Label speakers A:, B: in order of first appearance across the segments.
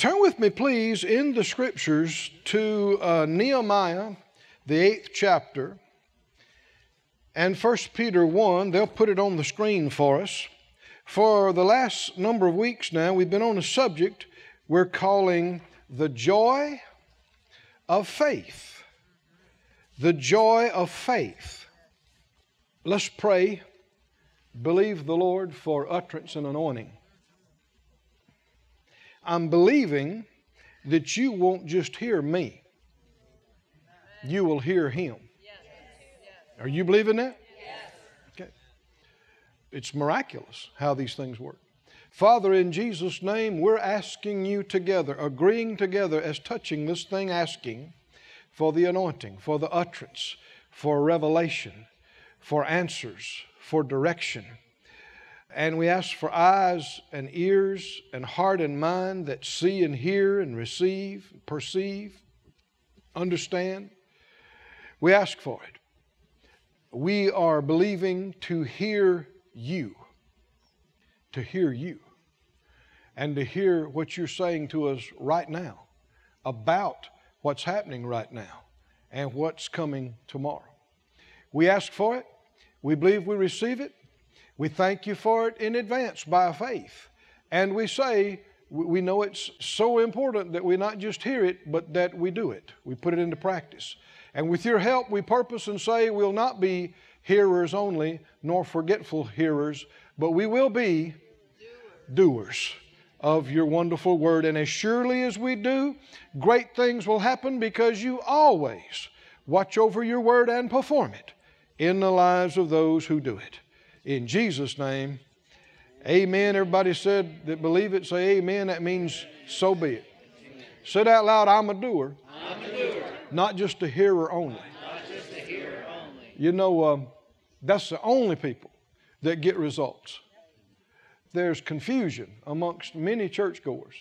A: Turn with me, please, in the scriptures to uh, Nehemiah, the eighth chapter, and 1 Peter 1. They'll put it on the screen for us. For the last number of weeks now, we've been on a subject we're calling the joy of faith. The joy of faith. Let's pray. Believe the Lord for utterance and anointing. I'm believing that you won't just hear me, you will hear Him. Are you believing that? Okay. It's miraculous how these things work. Father, in Jesus' name, we're asking you together, agreeing together as touching this thing, asking for the anointing, for the utterance, for revelation, for answers, for direction. And we ask for eyes and ears and heart and mind that see and hear and receive, perceive, understand. We ask for it. We are believing to hear you, to hear you, and to hear what you're saying to us right now about what's happening right now and what's coming tomorrow. We ask for it. We believe we receive it. We thank you for it in advance by faith. And we say, we know it's so important that we not just hear it, but that we do it. We put it into practice. And with your help, we purpose and say we'll not be hearers only, nor forgetful hearers, but we will be doers of your wonderful word. And as surely as we do, great things will happen because you always watch over your word and perform it in the lives of those who do it. In Jesus' name, amen. Everybody said that believe it, say amen. That means so be it. Said out loud, I'm a doer.
B: I'm a doer.
A: Not just a hearer only.
B: Not just a hearer only.
A: You know, um, that's the only people that get results. There's confusion amongst many churchgoers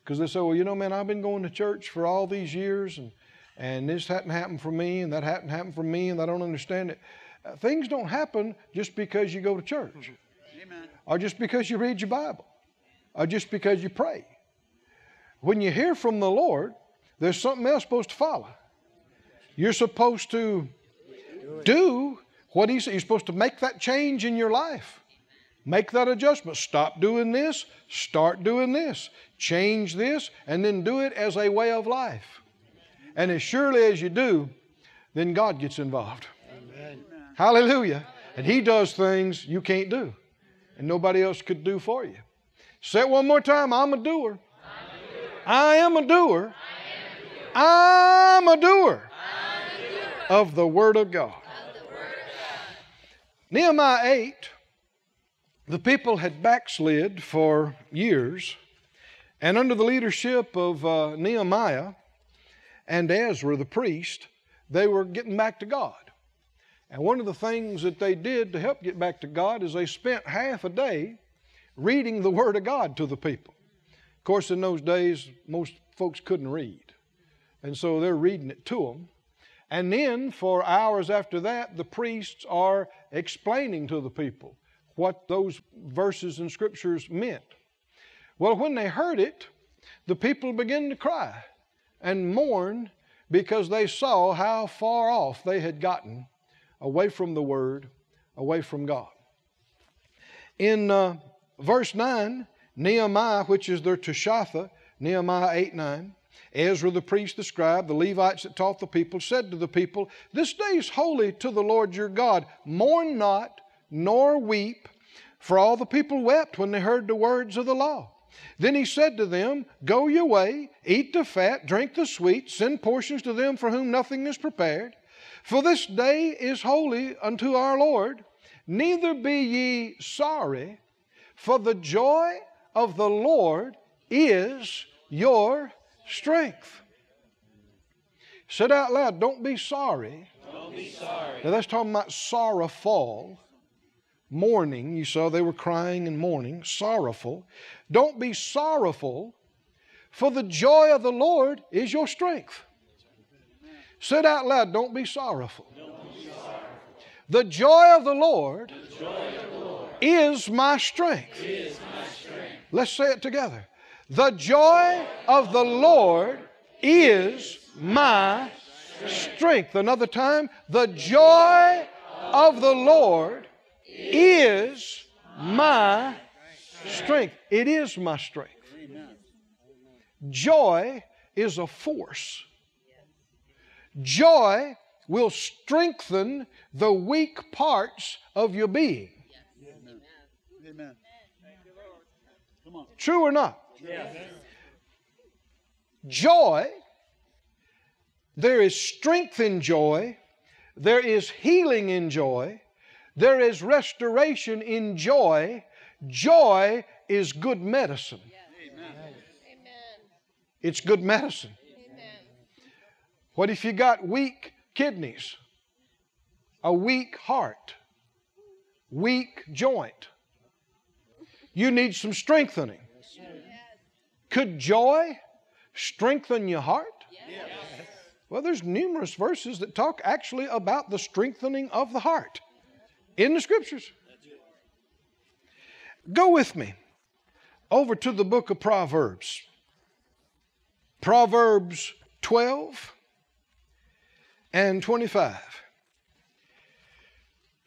A: because they say, well, you know, man, I've been going to church for all these years and, and this hadn't happened for me and that hadn't happened for me and I don't understand it. Things don't happen just because you go to church, mm-hmm.
B: Amen.
A: or just because you read your Bible, or just because you pray. When you hear from the Lord, there's something else supposed to follow. You're supposed to do what He said. You're supposed to make that change in your life. Make that adjustment. Stop doing this, start doing this. Change this, and then do it as a way of life. And as surely as you do, then God gets involved. Hallelujah. And He does things you can't do and nobody else could do for you. Say it one more time I'm a doer. I am a doer. I'm a doer of the Word of God. Nehemiah 8, the people had backslid for years, and under the leadership of uh, Nehemiah and Ezra the priest, they were getting back to God. And one of the things that they did to help get back to God is they spent half a day reading the Word of God to the people. Of course, in those days, most folks couldn't read. And so they're reading it to them. And then, for hours after that, the priests are explaining to the people what those verses and scriptures meant. Well, when they heard it, the people began to cry and mourn because they saw how far off they had gotten away from the Word, away from God. In uh, verse 9, Nehemiah, which is their Tirshatha, Nehemiah 8 9, Ezra the priest, the scribe, the Levites that taught the people, said to the people, This day is holy to the Lord your God. Mourn not, nor weep, for all the people wept when they heard the words of the law. Then he said to them, Go your way, eat the fat, drink the sweet, send portions to them for whom nothing is prepared. For this day is holy unto our Lord. Neither be ye sorry, for the joy of the Lord is your strength. Said out loud, don't be sorry.
B: Don't be sorry.
A: Now that's talking about sorrowful, mourning. You saw they were crying and mourning, sorrowful. Don't be sorrowful, for the joy of the Lord is your strength. Said out loud, don't be sorrowful. The joy of the Lord, is, my strength.
B: Is my strength.
A: Let's say it together. The joy of the Lord is my strength. Another time, the joy of the Lord is my strength. It is my strength. Joy is a force. Joy will strengthen the weak parts of your being.
B: Amen. Amen.
A: True or not? Joy, there is strength in joy, there is healing in joy, there is restoration in joy. Joy is good medicine. It's good medicine. What if you got weak kidneys, a weak heart, weak joint? You need some strengthening. Could joy strengthen your heart? Well, there's numerous verses that talk actually about the strengthening of the heart in the scriptures. Go with me over to the book of Proverbs. Proverbs 12 and 25.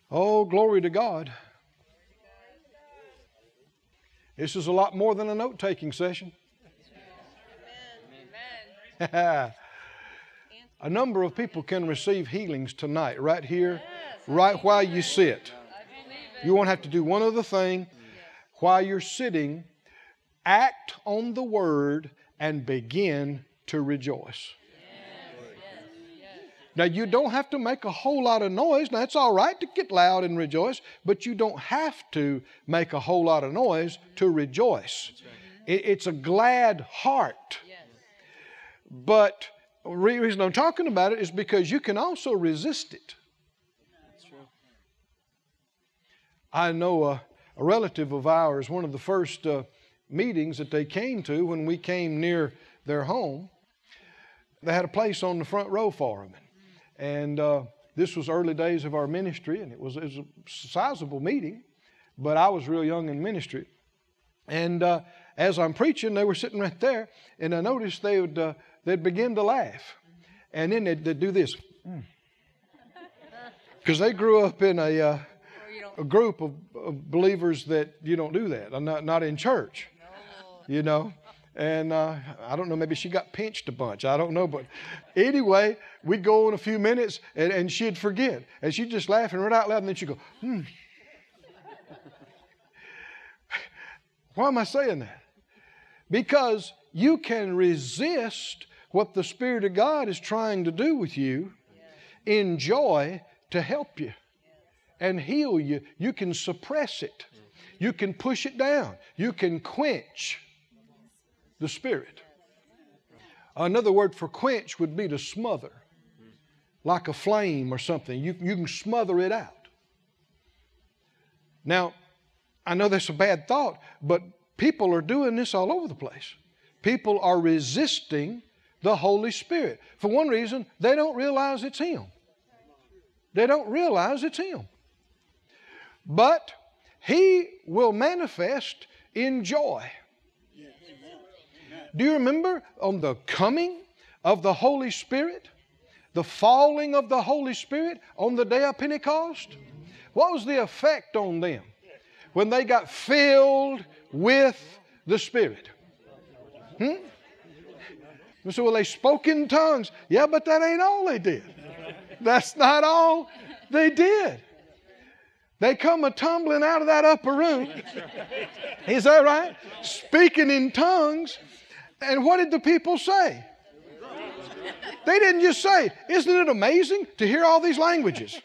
A: Oh, glory to God. This is a lot more than a note taking session. a number of people can receive healings tonight, right here, right while you sit. You won't have to do one other thing. While you're sitting, act on the word and begin to rejoice. Now, you don't have to make a whole lot of noise. Now, it's all right to get loud and rejoice, but you don't have to make a whole lot of noise to rejoice. It, it's a glad heart. But the reason I'm talking about it is because you can also resist it. I know a, a relative of ours, one of the first uh, meetings that they came to when we came near their home, they had a place on the front row for them. And uh, this was early days of our ministry, and it was, it was a sizable meeting, but I was real young in ministry. And uh, as I'm preaching, they were sitting right there, and I noticed they would uh, they'd begin to laugh, and then they'd, they'd do this, because they grew up in a, uh, a group of, of, believers that you don't do that, not not in church, you know. And uh, I don't know, maybe she got pinched a bunch. I don't know. But anyway, we'd go in a few minutes and, and she'd forget. And she'd just laugh and right out loud. And then she'd go, hmm. Why am I saying that? Because you can resist what the Spirit of God is trying to do with you in joy to help you and heal you. You can suppress it, you can push it down, you can quench the Spirit. Another word for quench would be to smother, like a flame or something. You, you can smother it out. Now, I know that's a bad thought, but people are doing this all over the place. People are resisting the Holy Spirit. For one reason, they don't realize it's Him. They don't realize it's Him. But He will manifest in joy. Do you remember on the coming of the Holy Spirit? The falling of the Holy Spirit on the day of Pentecost? What was the effect on them when they got filled with the Spirit? Hmm? So, well, they spoke in tongues. Yeah, but that ain't all they did. That's not all they did. They come a tumbling out of that upper room. Is that right? Speaking in tongues. And what did the people say? They didn't just say, Isn't it amazing to hear all these languages?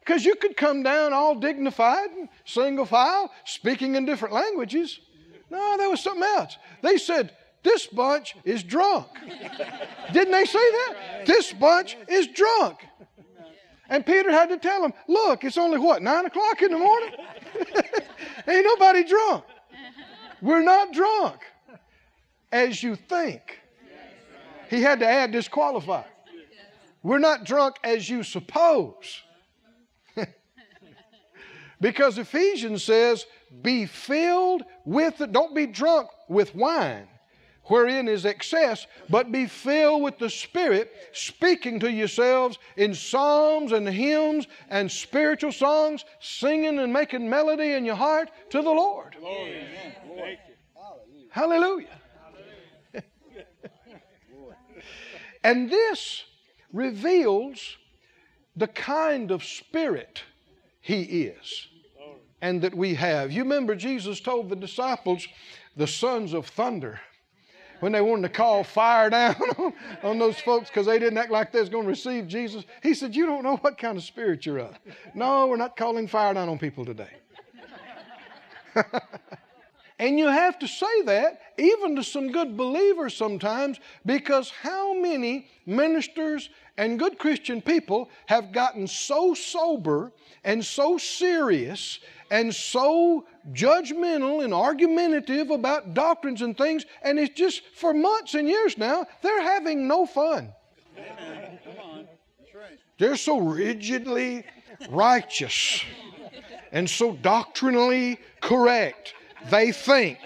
A: Because you could come down all dignified single file, speaking in different languages. No, there was something else. They said, This bunch is drunk. Didn't they say that? This bunch is drunk. And Peter had to tell them, Look, it's only what, nine o'clock in the morning? Ain't nobody drunk. We're not drunk as you think. He had to add this qualifier. We're not drunk as you suppose. because Ephesians says, be filled with it. Don't be drunk with wine, wherein is excess, but be filled with the Spirit, speaking to yourselves in psalms and hymns and spiritual songs, singing and making melody in your heart to the Lord. Hallelujah. And this reveals the kind of spirit he is and that we have. You remember Jesus told the disciples, the sons of thunder, when they wanted to call fire down on, those folks because they didn't act like they was going to receive Jesus. He said, You don't know what kind of spirit you're of. No, we're not calling fire down on people today. and you have to say that even to some good believers sometimes because how many ministers and good Christian people have gotten so sober and so serious and so judgmental and argumentative about doctrines and things, and it's just for months and years now, they're having no fun. They're so rigidly righteous and so doctrinally correct. They think.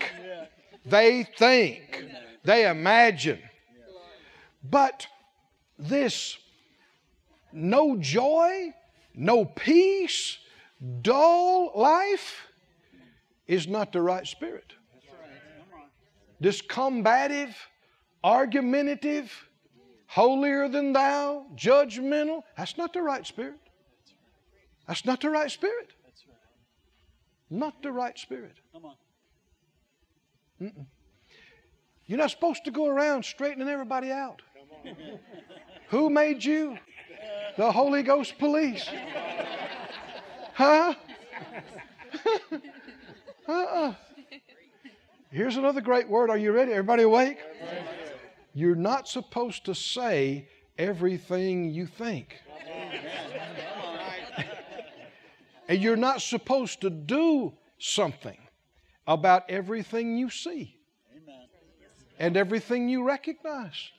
A: They think. They imagine. But this no joy, no peace, dull life is not the right spirit. This combative, argumentative, holier than thou, judgmental, that's not the right spirit. That's not the right spirit. Not the right spirit. Mm-mm. You're not supposed to go around straightening everybody out. Who made you? The Holy Ghost police. Huh? uh-uh. Here's another great word. Are you ready? Everybody awake? You're not supposed to say everything you think. and you're not supposed to do something about everything you see and everything you recognize.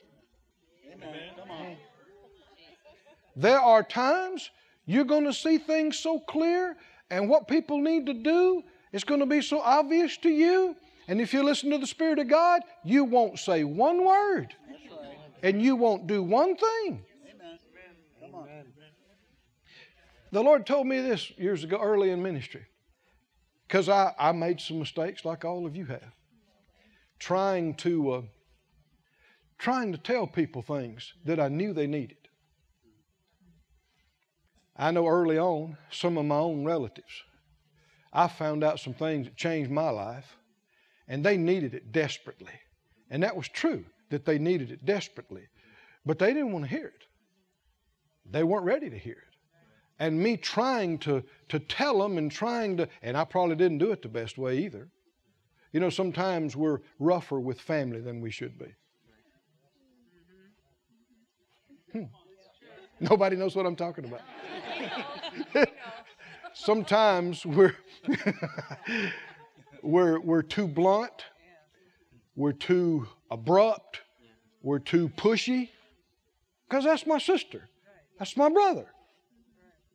A: There are times you're going to see things so clear, and what people need to do is going to be so obvious to you. And if you listen to the Spirit of God, you won't say one word, right. and you won't do one thing. Amen. The Lord told me this years ago, early in ministry, because I, I made some mistakes like all of you have, trying to uh, trying to tell people things that I knew they needed. I know early on, some of my own relatives, I found out some things that changed my life, and they needed it desperately. And that was true, that they needed it desperately. But they didn't want to hear it, they weren't ready to hear it. And me trying to, to tell them and trying to, and I probably didn't do it the best way either. You know, sometimes we're rougher with family than we should be. Hmm. Nobody knows what I'm talking about. Sometimes we're, we're, we're too blunt, we're too abrupt, we're too pushy, because that's my sister, that's my brother,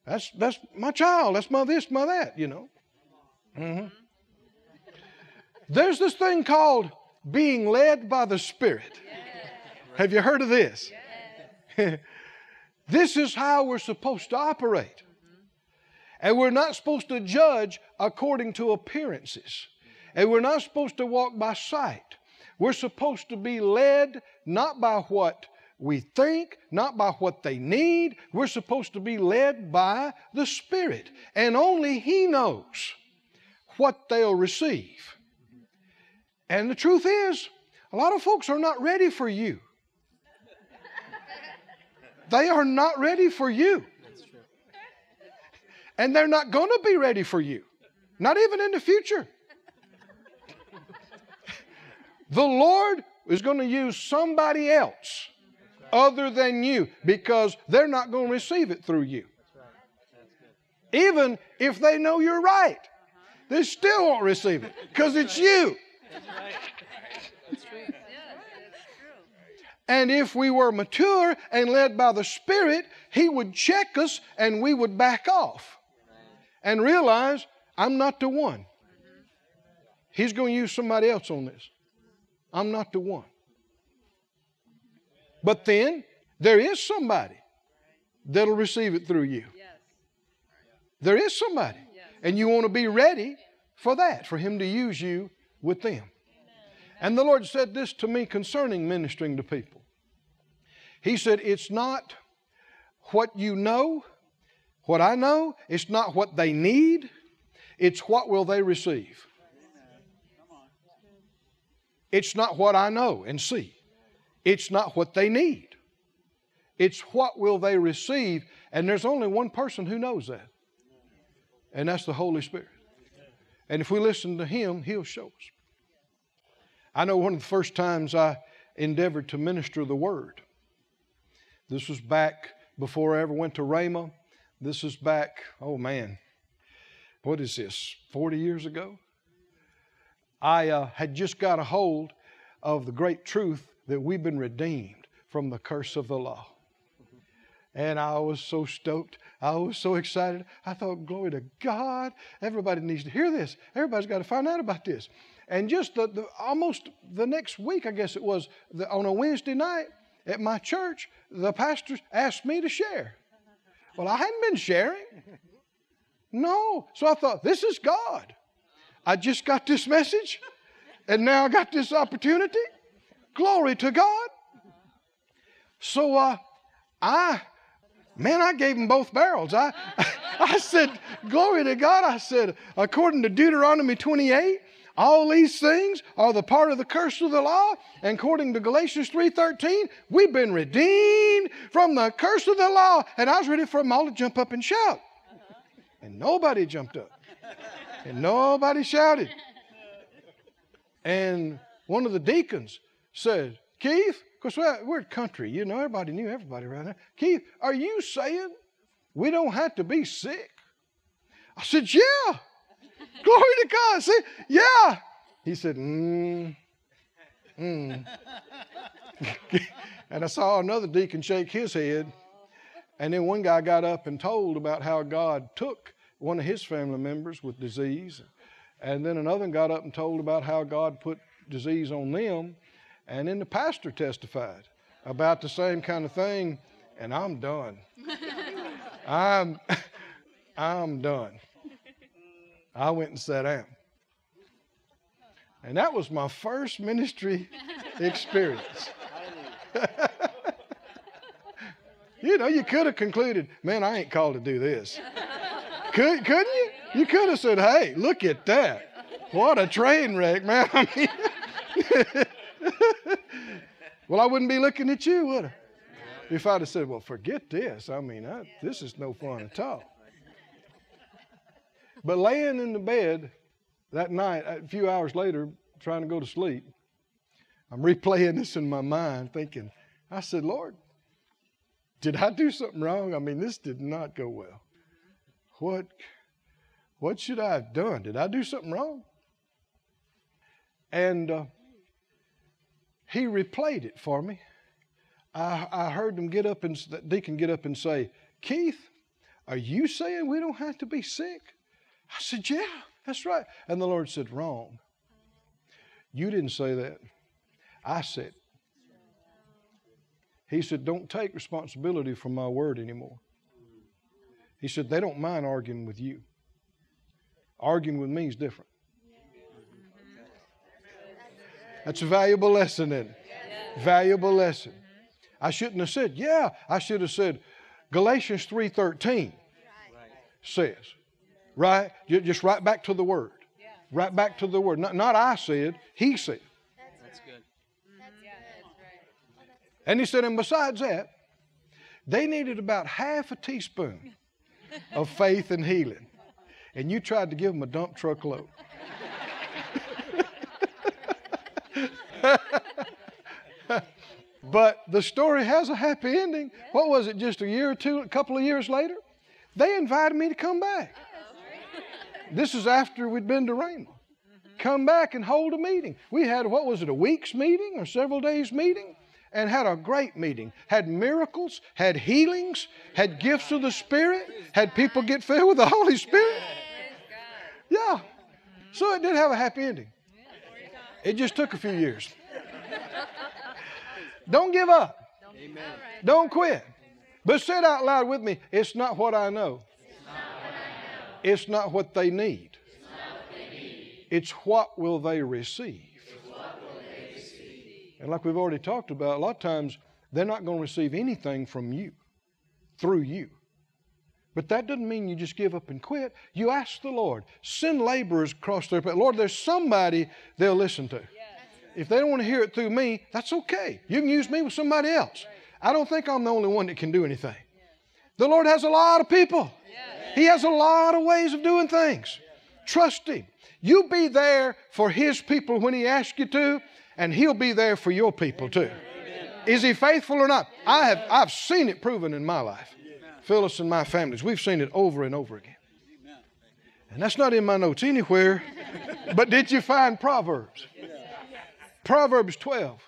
A: that's, that's my child, that's my this, my that, you know. Mm-hmm. There's this thing called being led by the Spirit. Have you heard of this? This is how we're supposed to operate. And we're not supposed to judge according to appearances. And we're not supposed to walk by sight. We're supposed to be led not by what we think, not by what they need. We're supposed to be led by the Spirit. And only He knows what they'll receive. And the truth is, a lot of folks are not ready for you. They are not ready for you. And they're not going to be ready for you, not even in the future. The Lord is going to use somebody else other than you because they're not going to receive it through you. Even if they know you're right, they still won't receive it because it's you. And if we were mature and led by the Spirit, He would check us and we would back off and realize I'm not the one. He's going to use somebody else on this. I'm not the one. But then there is somebody that'll receive it through you. There is somebody. And you want to be ready for that, for Him to use you with them. And the Lord said this to me concerning ministering to people. He said, It's not what you know, what I know, it's not what they need, it's what will they receive. It's not what I know and see. It's not what they need. It's what will they receive. And there's only one person who knows that. And that's the Holy Spirit. And if we listen to Him, He'll show us. I know one of the first times I endeavored to minister the Word. This was back before I ever went to Rhema. This is back, oh man, what is this, 40 years ago? I uh, had just got a hold of the great truth that we've been redeemed from the curse of the law. And I was so stoked. I was so excited. I thought, glory to God. Everybody needs to hear this. Everybody's got to find out about this. And just the, the almost the next week, I guess it was, the, on a Wednesday night at my church, the pastor asked me to share. Well, I hadn't been sharing. No. So I thought, this is God. I just got this message, and now I got this opportunity. Glory to God. So uh, I, man, I gave them both barrels. I, I said, glory to God. I said, according to Deuteronomy 28, all these things are the part of the curse of the law. And according to Galatians 3.13, we've been redeemed from the curse of the law. And I was ready for them all to jump up and shout. And nobody jumped up. And nobody shouted. And one of the deacons said, Keith, because we're, we're country, you know, everybody knew everybody around there. Keith, are you saying we don't have to be sick? I said, Yeah. Glory to God. See, yeah. He said, mm, mm. and I saw another deacon shake his head. And then one guy got up and told about how God took one of his family members with disease. And then another got up and told about how God put disease on them. And then the pastor testified about the same kind of thing. And I'm done. I'm, I'm done. I went and sat down. And that was my first ministry experience. you know, you could have concluded, man, I ain't called to do this. Could, couldn't you? You could have said, hey, look at that. What a train wreck, man. I mean, well, I wouldn't be looking at you, would I? If I'd have said, well, forget this. I mean, I, this is no fun at all. But laying in the bed that night, a few hours later, trying to go to sleep, I'm replaying this in my mind, thinking, I said, Lord, did I do something wrong? I mean, this did not go well. What, what should I have done? Did I do something wrong? And uh, he replayed it for me. I, I heard him get up and deacon get up and say, Keith, are you saying we don't have to be sick? I said, Yeah, that's right. And the Lord said, Wrong. You didn't say that. I said. He said, Don't take responsibility for my word anymore. He said, They don't mind arguing with you. Arguing with me is different. That's a valuable lesson in it. Valuable lesson. I shouldn't have said, yeah. I should have said, Galatians 3.13 says, right? Just right back to the word. Right back to the word. Not, not I said, he said. That's good. And he said, and besides that, they needed about half a teaspoon of faith and healing. And you tried to give them a dump truck load. but the story has a happy ending. What was it, just a year or two, a couple of years later? They invited me to come back. This is after we'd been to Rhema. Come back and hold a meeting. We had, what was it, a week's meeting or several days meeting? And had a great meeting. Had miracles, had healings, had gifts of the Spirit, had people get filled with the Holy Spirit. Yeah. So it did have a happy ending. It just took a few years. Don't give up.
B: Amen.
A: Don't quit. But say it out loud with me. It's not what I know. It's not what they need. It's what will they receive. And like we've already talked about, a lot of times they're not going to receive anything from you, through you. But that doesn't mean you just give up and quit. You ask the Lord, send laborers across their path. Lord, there's somebody they'll listen to. If they don't want to hear it through me, that's okay. You can use me with somebody else. I don't think I'm the only one that can do anything. The Lord has a lot of people. He has a lot of ways of doing things. Trust Him. You be there for His people when He asks you to, and He'll be there for your people too. Is He faithful or not? I have I've seen it proven in my life. Phyllis and my families, we've seen it over and over again. And that's not in my notes anywhere. but did you find Proverbs? Proverbs 12.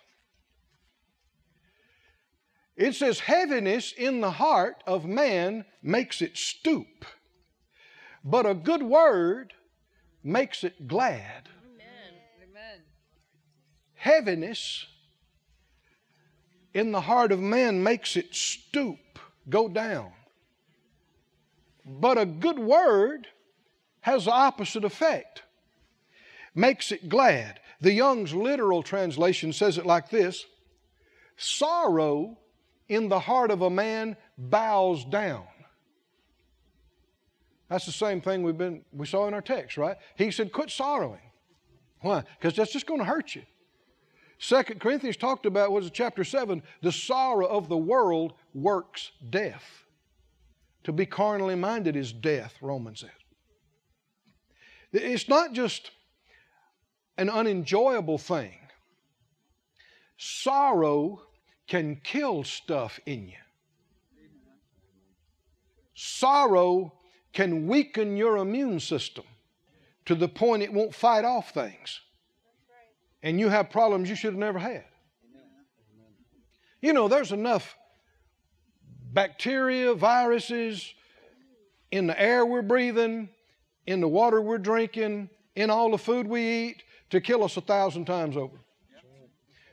A: It says, Heaviness in the heart of man makes it stoop, but a good word makes it glad.
C: Amen.
A: Heaviness in the heart of man makes it stoop, go down. But a good word has the opposite effect, makes it glad. The Young's literal translation says it like this Sorrow in the heart of a man bows down. That's the same thing we've been we saw in our text, right? He said, quit sorrowing. Why? Because that's just going to hurt you. Second Corinthians talked about, was chapter 7? The sorrow of the world works death. To be carnally minded is death, Romans says. It's not just an unenjoyable thing. Sorrow can kill stuff in you. Sorrow can weaken your immune system to the point it won't fight off things. And you have problems you should have never had. You know, there's enough bacteria, viruses in the air we're breathing, in the water we're drinking, in all the food we eat to kill us a thousand times over.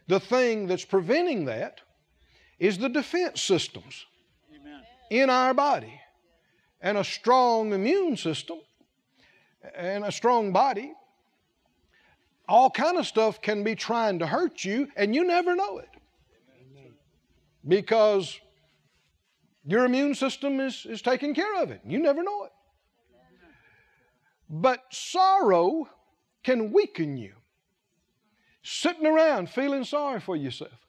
A: The thing that's preventing that is the defense systems in our body. And a strong immune system and a strong body, all kind of stuff can be trying to hurt you and you never know it. Because your immune system is, is taking care of it. You never know it. But sorrow can weaken you. Sitting around feeling sorry for yourself,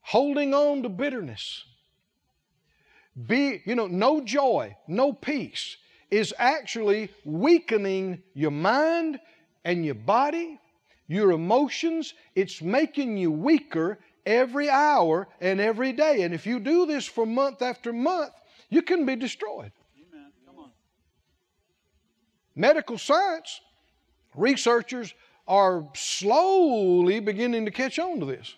A: holding on to bitterness. Be, you know, no joy, no peace is actually weakening your mind and your body, your emotions. It's making you weaker every hour and every day. And if you do this for month after month, you can be destroyed.
B: Amen. Come on.
A: Medical science, researchers are slowly beginning to catch on to this.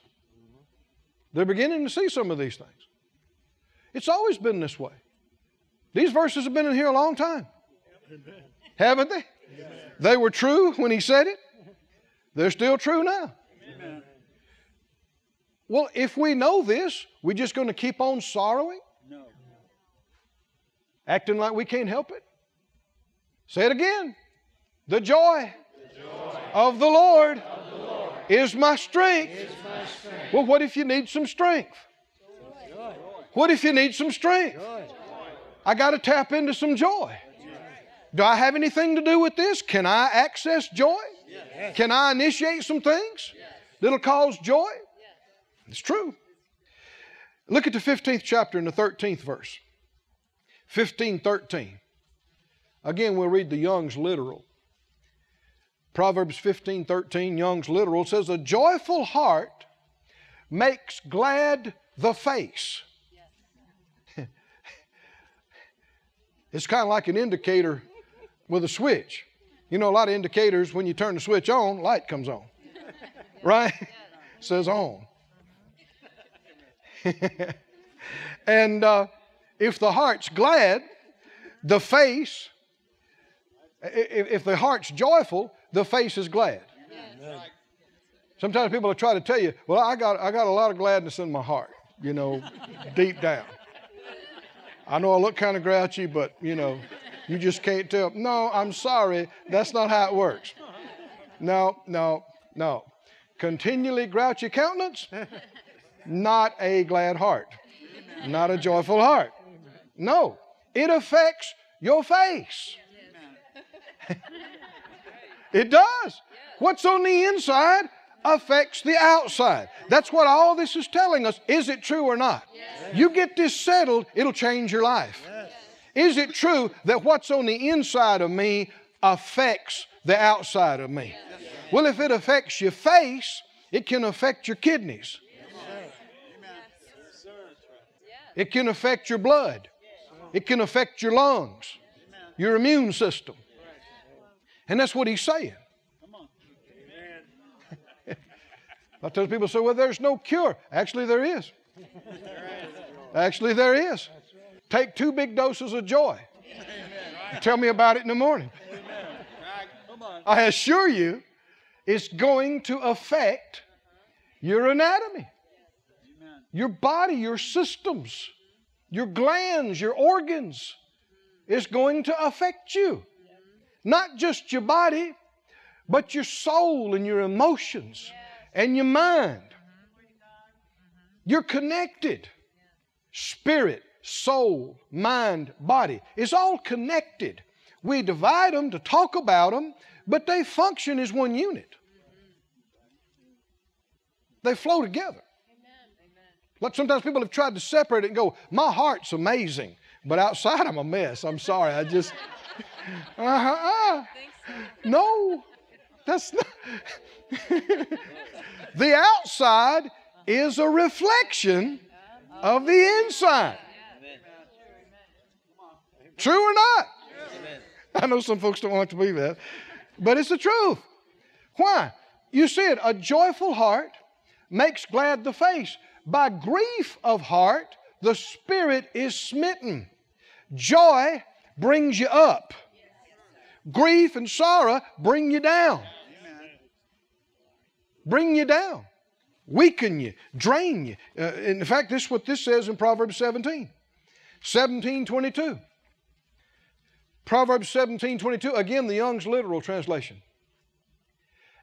A: They're beginning to see some of these things. It's always been this way. These verses have been in here a long time. Haven't they? They were true when he said it. They're still true now.
B: Amen.
A: Well, if we know this, we're just going to keep on sorrowing,
B: No.
A: acting like we can't help it. Say it again. The joy, of the Lord, is my strength. Well, what if you need some strength? What if you need some strength? I got to tap into some joy. Do I have anything to do with this? Can I access joy? Can I initiate some things that'll cause joy? It's true. Look at the 15th chapter and the 13th verse. 15, 13. Again, we'll read the Young's literal. Proverbs 15, 13, Young's literal says, A joyful heart makes glad the face. it's kind of like an indicator with a switch. You know, a lot of indicators, when you turn the switch on, light comes on. Right? says on. and uh, if the heart's glad, the face, if, if the heart's joyful, the face is glad. Sometimes people will try to tell you, well, I got, I got a lot of gladness in my heart, you know, deep down. I know I look kind of grouchy, but, you know, you just can't tell. No, I'm sorry. That's not how it works. No, no, no. Continually grouchy countenance, not a glad heart, not a joyful heart. No, it affects your face. it does. What's on the inside affects the outside. That's what all this is telling us. Is it true or not? You get this settled, it'll change your life. Is it true that what's on the inside of me affects the outside of me? Well, if it affects your face, it can affect your kidneys. It can affect your blood. It can affect your lungs, your immune system. And that's what he's saying. I tell people say, well, there's no cure. Actually, there is. Actually, there is. Take two big doses of joy. Tell me about it in the morning. I assure you, it's going to affect your anatomy, your body, your systems, your glands, your organs. It's going to affect you. Not just your body, but your soul and your emotions and your mind. You're connected. Spirit, soul, mind, body. It's all connected. We divide them to talk about them, but they function as one unit. They flow together. Like sometimes people have tried to separate it and go, my heart's amazing, but outside I'm a mess. I'm sorry. I just, uh-huh. No, that's not. the outside is a reflection of the inside. True or not? I know some folks don't want to believe that, but it's the truth. Why? You see it, a joyful heart makes glad the face. By grief of heart, the spirit is smitten. Joy brings you up. Grief and sorrow bring you down. Bring you down. Weaken you, drain you. Uh, in fact, this is what this says in Proverbs 17. 17 22. Proverbs 17 22, again, the Young's literal translation.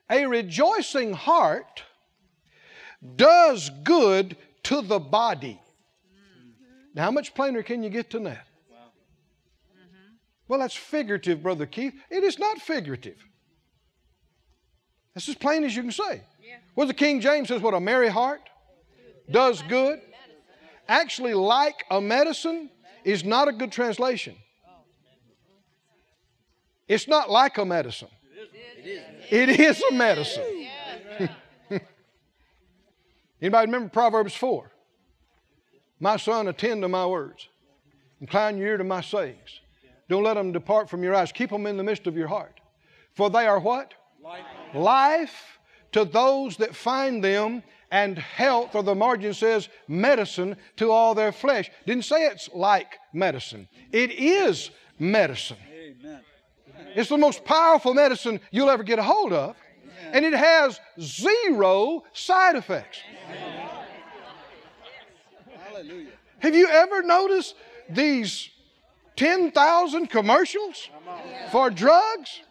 A: A rejoicing heart does good to the body. Mm-hmm. Now, how much plainer can you get than that? Mm-hmm. Well, that's figurative, Brother Keith. It is not figurative. That's as plain as you can say. Yeah. Well, the King James says, what a merry heart does good. Actually, like a medicine is not a good translation. Oh. It's not like a medicine. It is a medicine. Anybody remember Proverbs 4? My son, attend to my words. Incline your ear to my sayings. Don't let them depart from your eyes. Keep them in the midst of your heart. For they are what? Life, Life to those that find them, and health, or the margin says medicine to all their flesh. Didn't say it's like medicine. It is medicine. Amen. It's the most powerful medicine you'll ever get a hold of, and it has zero side effects. Hallelujah. Have you ever noticed these 10,000 commercials for drugs?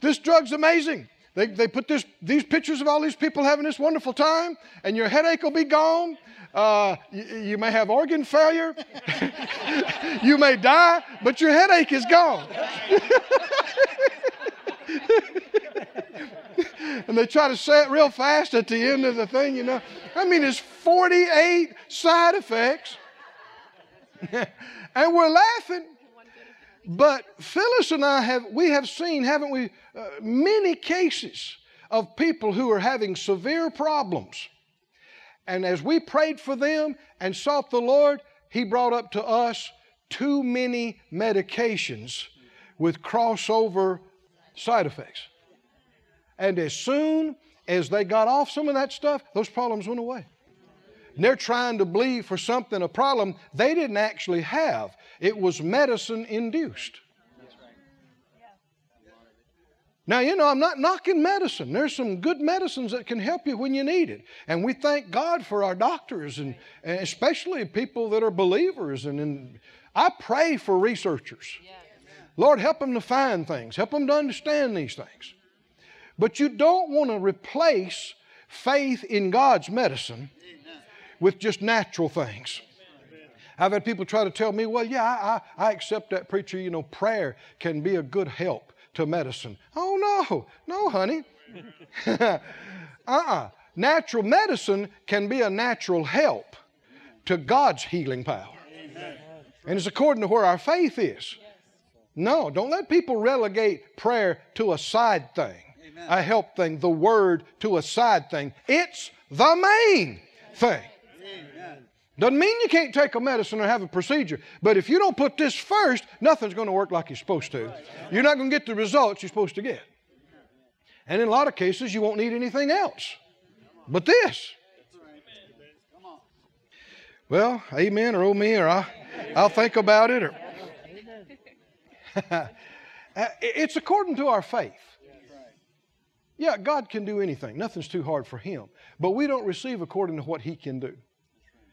A: This drug's amazing. They, they put this, these pictures of all these people having this wonderful time, and your headache will be gone. Uh, you, you, may have organ failure. you may die, but your headache is gone. and they try to say it real fast at the end of the thing, you know. I mean, it's 48 side effects. and we're laughing. But Phyllis and I have, we have seen, haven't we, uh, many cases of people who are having severe problems. And as we prayed for them and sought the Lord, He brought up to us too many medications with crossover side effects. And as soon as they got off some of that stuff, those problems went away. And they're trying to believe for something, a problem they didn't actually have. It was medicine induced. Now, you know, I'm not knocking medicine. There's some good medicines that can help you when you need it. And we thank God for our doctors, and, and especially people that are believers. And, and I pray for researchers. Lord, help them to find things, help them to understand these things. But you don't want to replace faith in God's medicine with just natural things. I've had people try to tell me, well, yeah, I, I, accept that preacher, you know, prayer can be a good help to medicine. Oh, no, no, honey. uh uh-uh. uh Natural medicine can be a natural help to God's healing power. Amen. And it's according to where our faith is. No, don't let people relegate prayer to a side thing, Amen. a help thing, the word to a side thing. It's the main thing. Doesn't mean you can't take a medicine or have a procedure, but if you don't put this first, nothing's going to work like you're supposed to. You're not going to get the results you're supposed to get. And in a lot of cases, you won't need anything else but this. Well, amen or oh me, or I, I'll think about it. Or uh, it's according to our faith. Yeah, God can do anything. Nothing's too hard for Him. But we don't receive according to what He can do.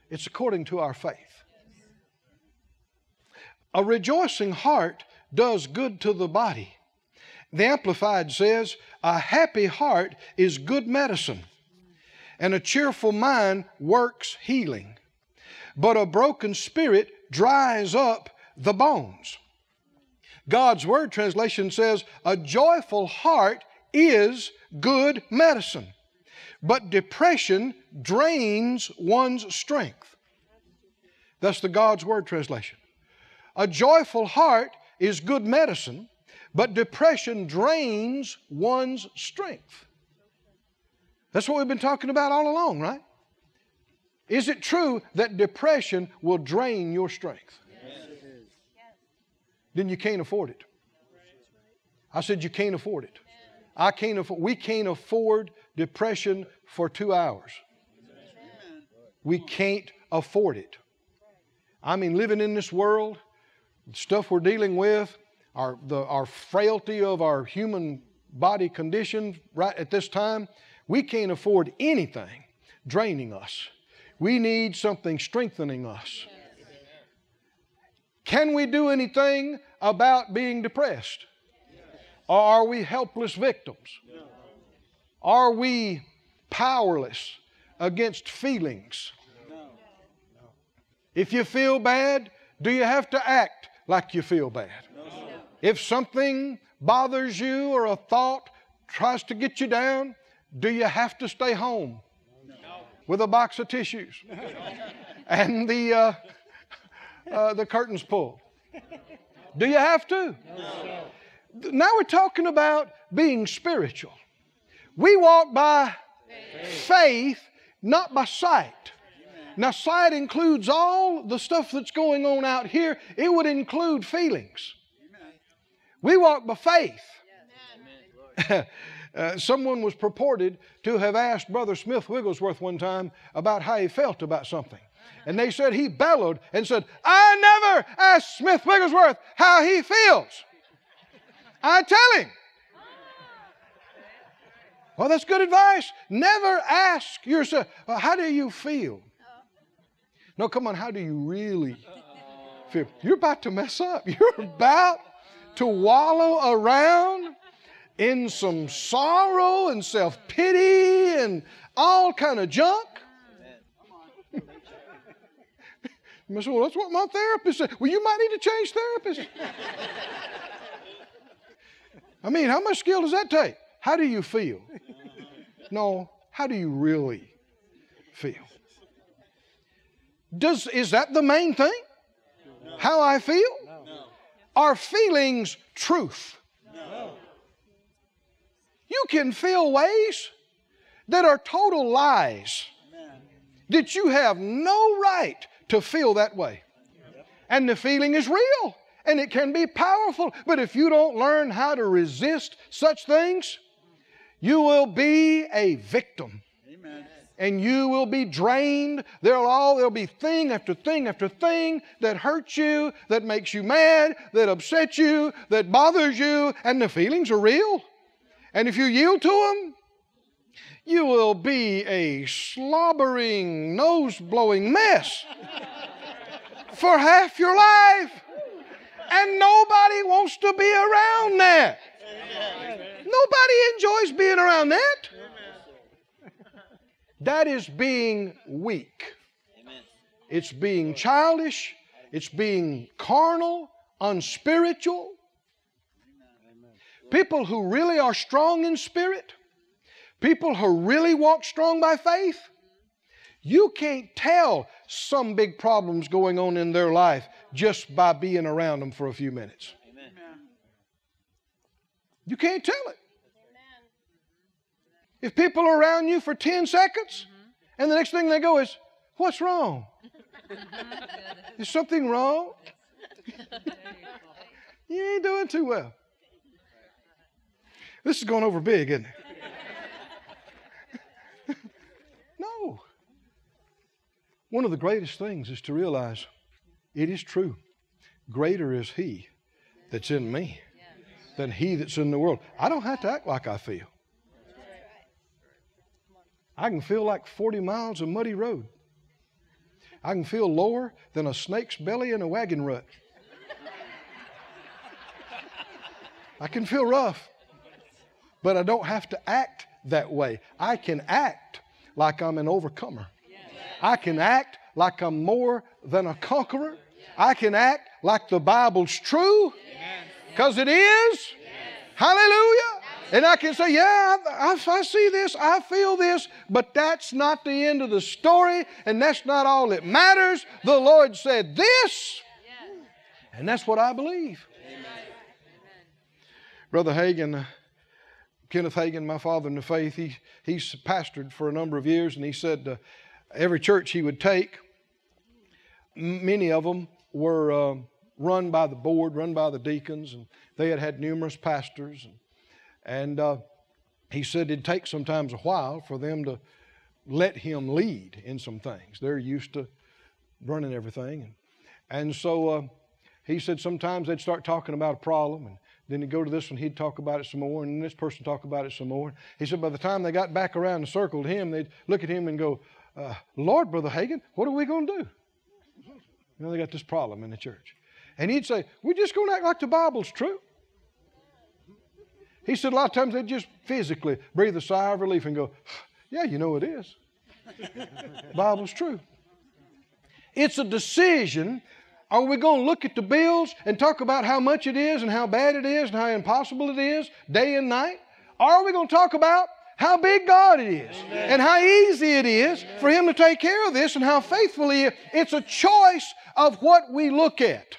A: It's according to our faith. A rejoicing heart does good to the body. The Amplified says, A happy heart is good medicine, and a cheerful mind works healing. But a broken spirit dries up the bones. God's Word translation says, A joyful heart is good medicine but depression drains one's strength. That's the God's Word translation. A joyful heart is good medicine, but depression drains one's strength. That's what we've been talking about all along, right? Is it true that depression will drain your strength? Yes. Then you can't afford it. I said you can't afford it. I can't afford, we can't afford depression for two hours. We can't afford it. I mean, living in this world, stuff we're dealing with, our, the, our frailty of our human body condition right at this time, we can't afford anything draining us. We need something strengthening us. Can we do anything about being depressed? Or are we helpless victims? Are we powerless against feelings? If you feel bad, do you have to act like you feel bad? If something bothers you or a thought tries to get you down, do you have to stay home with a box of tissues and the, uh, uh, the curtains pulled? Do you have to? Now we're talking about being spiritual. We walk by faith, faith not by sight. Now, sight includes all the stuff that's going on out here, it would include feelings. We walk by faith. uh, someone was purported to have asked Brother Smith Wigglesworth one time about how he felt about something. And they said he bellowed and said, I never asked Smith Wigglesworth how he feels. I tell him. Well, that's good advice. Never ask yourself, well, how do you feel? No, come on, how do you really feel? You're about to mess up. You're about to wallow around in some sorrow and self-pity and all kind of junk. You say, well, that's what my therapist said. Well, you might need to change therapist. I mean, how much skill does that take? How do you feel? No, how do you really feel? Does, is that the main thing? How I feel? Are feelings truth? No. You can feel ways that are total lies, that you have no right to feel that way. And the feeling is real and it can be powerful. But if you don't learn how to resist such things, you will be a victim. Amen. And you will be drained. There'll all there'll be thing after thing after thing that hurts you, that makes you mad, that upsets you, that bothers you, and the feelings are real. And if you yield to them, you will be a slobbering, nose blowing mess for half your life. And nobody wants to be around that. Nobody enjoys being around that. That is being weak. It's being childish. It's being carnal, unspiritual. People who really are strong in spirit, people who really walk strong by faith, you can't tell some big problems going on in their life just by being around them for a few minutes. You can't tell it. If people are around you for 10 seconds mm-hmm. and the next thing they go is, What's wrong? Is something wrong? you ain't doing too well. This is going over big, isn't it? no. One of the greatest things is to realize it is true. Greater is He that's in me than He that's in the world. I don't have to act like I feel. I can feel like 40 miles of muddy road. I can feel lower than a snake's belly in a wagon rut. I can feel rough, but I don't have to act that way. I can act like I'm an overcomer. I can act like I'm more than a conqueror. I can act like the Bible's true because it is. Hallelujah. And I can say, yeah, I, I, see this, I feel this, but that's not the end of the story, and that's not all that matters. The Lord said this, and that's what I believe. Amen. Brother Hagin, uh, Kenneth Hagin, my father in the faith, he, he's pastored for a number of years, and he said uh, every church he would take, many of them were uh, run by the board, run by the deacons, and they had had numerous pastors. And, and uh, he said it'd take sometimes a while for them to let him lead in some things. They're used to running everything. And, and so uh, he said sometimes they'd start talking about a problem, and then he'd go to this one, he'd talk about it some more, and this person talk about it some more. He said by the time they got back around and circled him, they'd look at him and go, uh, Lord, Brother Hagin, what are we going to do? You know, they got this problem in the church. And he'd say, We're just going to act like the Bible's true. He said a lot of times they'd just physically breathe a sigh of relief and go, Yeah, you know it is. Bible's true. It's a decision. Are we going to look at the bills and talk about how much it is and how bad it is and how impossible it is day and night? Or are we going to talk about how big God is Amen. and how easy it is Amen. for Him to take care of this and how faithful He is? It's a choice of what we look at.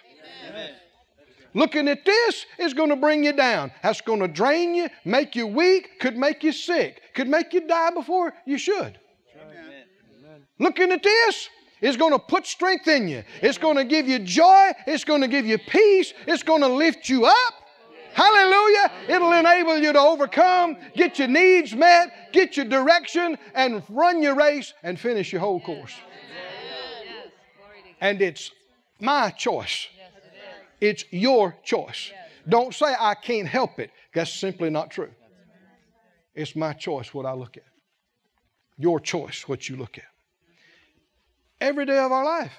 A: Looking at this is going to bring you down. That's going to drain you, make you weak, could make you sick, could make you die before you should. Amen. Looking at this is going to put strength in you. It's going to give you joy. It's going to give you peace. It's going to lift you up. Hallelujah. It'll enable you to overcome, get your needs met, get your direction, and run your race and finish your whole course. And it's my choice it's your choice. Don't say, I can't help it. That's simply not true. It's my choice what I look at. Your choice what you look at. Every day of our life,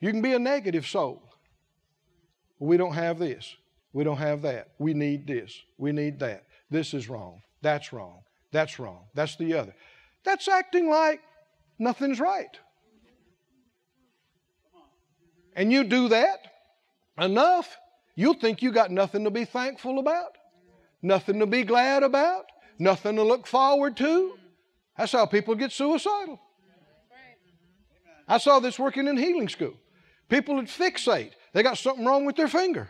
A: you can be a negative soul. We don't have this. We don't have that. We need this. We need that. This is wrong. That's wrong. That's wrong. That's the other. That's acting like nothing's right. And you do that, enough, you'll think you got nothing to be thankful about, nothing to be glad about, nothing to look forward to. That's how people get suicidal. I saw this working in healing school. People would fixate. They got something wrong with their finger.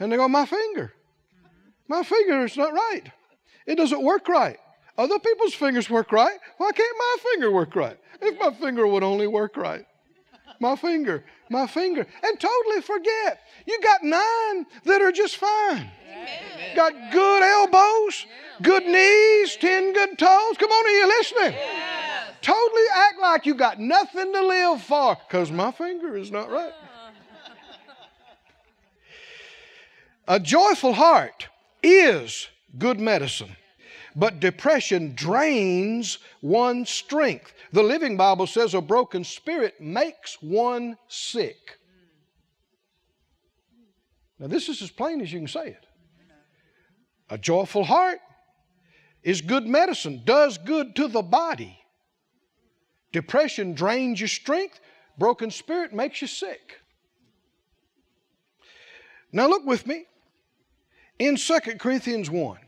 A: And they go, My finger. My finger is not right. It doesn't work right. Other people's fingers work right. Why can't my finger work right? If my finger would only work right my finger, my finger, and totally forget. You got nine that are just fine. Amen. Got good elbows, good knees, ten good toes. Come on, are you listening? Yes. Totally act like you got nothing to live for because my finger is not right. A joyful heart is good medicine. But depression drains one's strength. The Living Bible says a broken spirit makes one sick. Now, this is as plain as you can say it. A joyful heart is good medicine, does good to the body. Depression drains your strength, broken spirit makes you sick. Now, look with me in 2 Corinthians 1.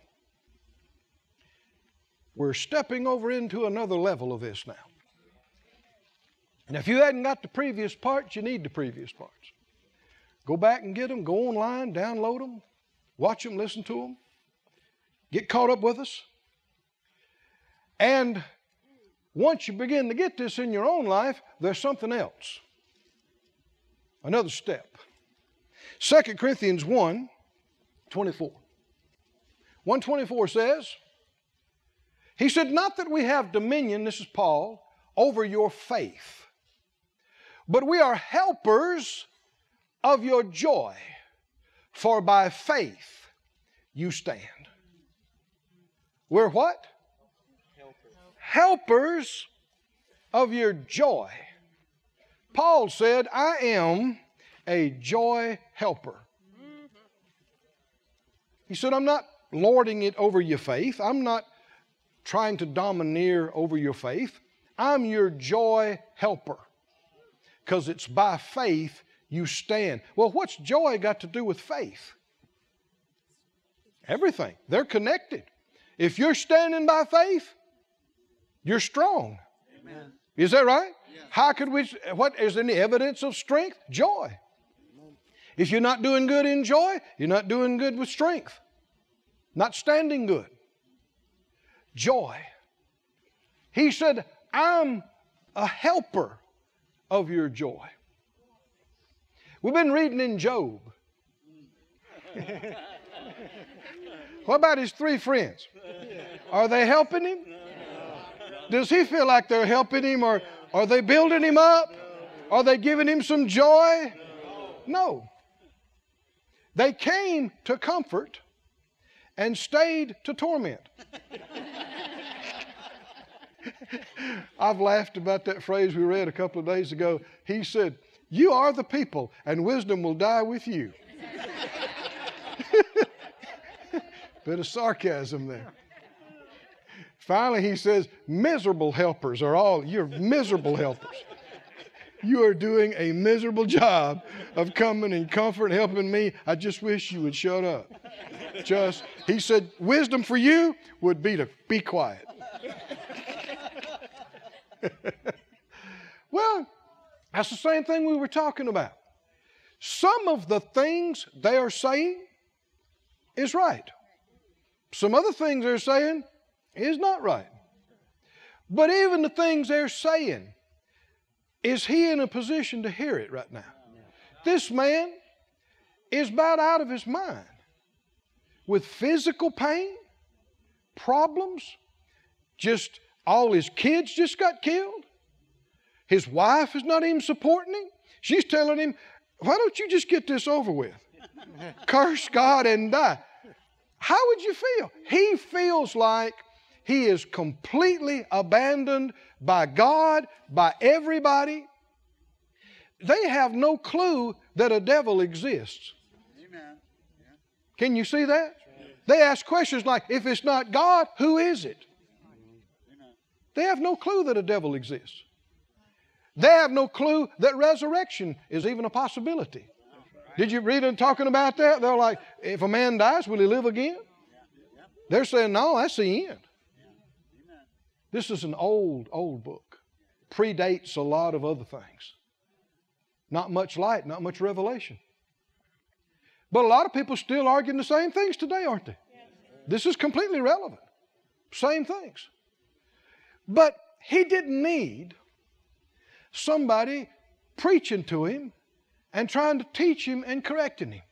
A: We're stepping over into another level of this now. And if you hadn't got the previous parts, you need the previous parts. Go back and get them, go online, download them, watch them, listen to them, get caught up with us. And once you begin to get this in your own life, there's something else. Another step. 2 Corinthians 1 24. 124 says, He said, Not that we have dominion, this is Paul, over your faith, but we are helpers of your joy, for by faith you stand. We're what? Helpers of your joy. Paul said, I am a joy helper. He said, I'm not lording it over your faith. I'm not trying to domineer over your faith. I'm your joy helper because it's by faith you stand. Well, what's joy got to do with faith? Everything. They're connected. If you're standing by faith, you're strong. Amen. Is that right? Yeah. How could we, what is any evidence of strength? Joy. If you're not doing good in joy, you're not doing good with strength. Not standing good. Joy. He said, I'm a helper of your joy. We've been reading in Job. what about his three friends? Are they helping him? Does he feel like they're helping him or are they building him up? Are they giving him some joy? No. They came to comfort and stayed to torment. I've laughed about that phrase we read a couple of days ago. He said, You are the people, and wisdom will die with you. Bit of sarcasm there. Finally, he says, Miserable helpers are all, you're miserable helpers. You are doing a miserable job of coming and comfort and helping me. I just wish you would shut up. Just, he said, wisdom for you would be to be quiet. well, that's the same thing we were talking about. Some of the things they are saying is right. Some other things they're saying is not right. But even the things they're saying is he in a position to hear it right now? This man is about out of his mind with physical pain, problems, just all his kids just got killed. His wife is not even supporting him. She's telling him, Why don't you just get this over with? Curse God and die. How would you feel? He feels like he is completely abandoned by God, by everybody. They have no clue that a devil exists. Amen. Yeah. Can you see that? They ask questions like, if it's not God, who is it? They have no clue that a devil exists. They have no clue that resurrection is even a possibility. Did you read them talking about that? They're like, if a man dies, will he live again? They're saying, no, that's the end. This is an old, old book. Predates a lot of other things. Not much light, not much revelation. But a lot of people still arguing the same things today, aren't they? This is completely relevant. Same things. But he didn't need somebody preaching to him and trying to teach him and correcting him.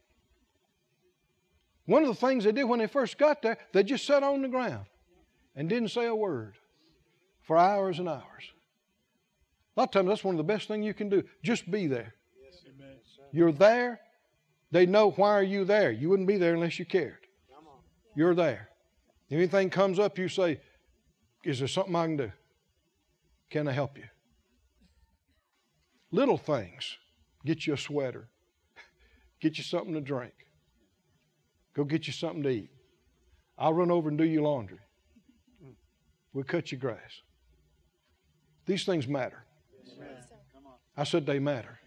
A: One of the things they did when they first got there, they just sat on the ground and didn't say a word for hours and hours. A lot of times, that's one of the best things you can do. Just be there. You're there. They know why are you there. You wouldn't be there unless you cared. You're there. If anything comes up, you say, Is there something I can do? Can I help you? Little things. Get you a sweater. Get you something to drink. Go get you something to eat. I'll run over and do your laundry. We'll cut your grass. These things matter. I said they matter.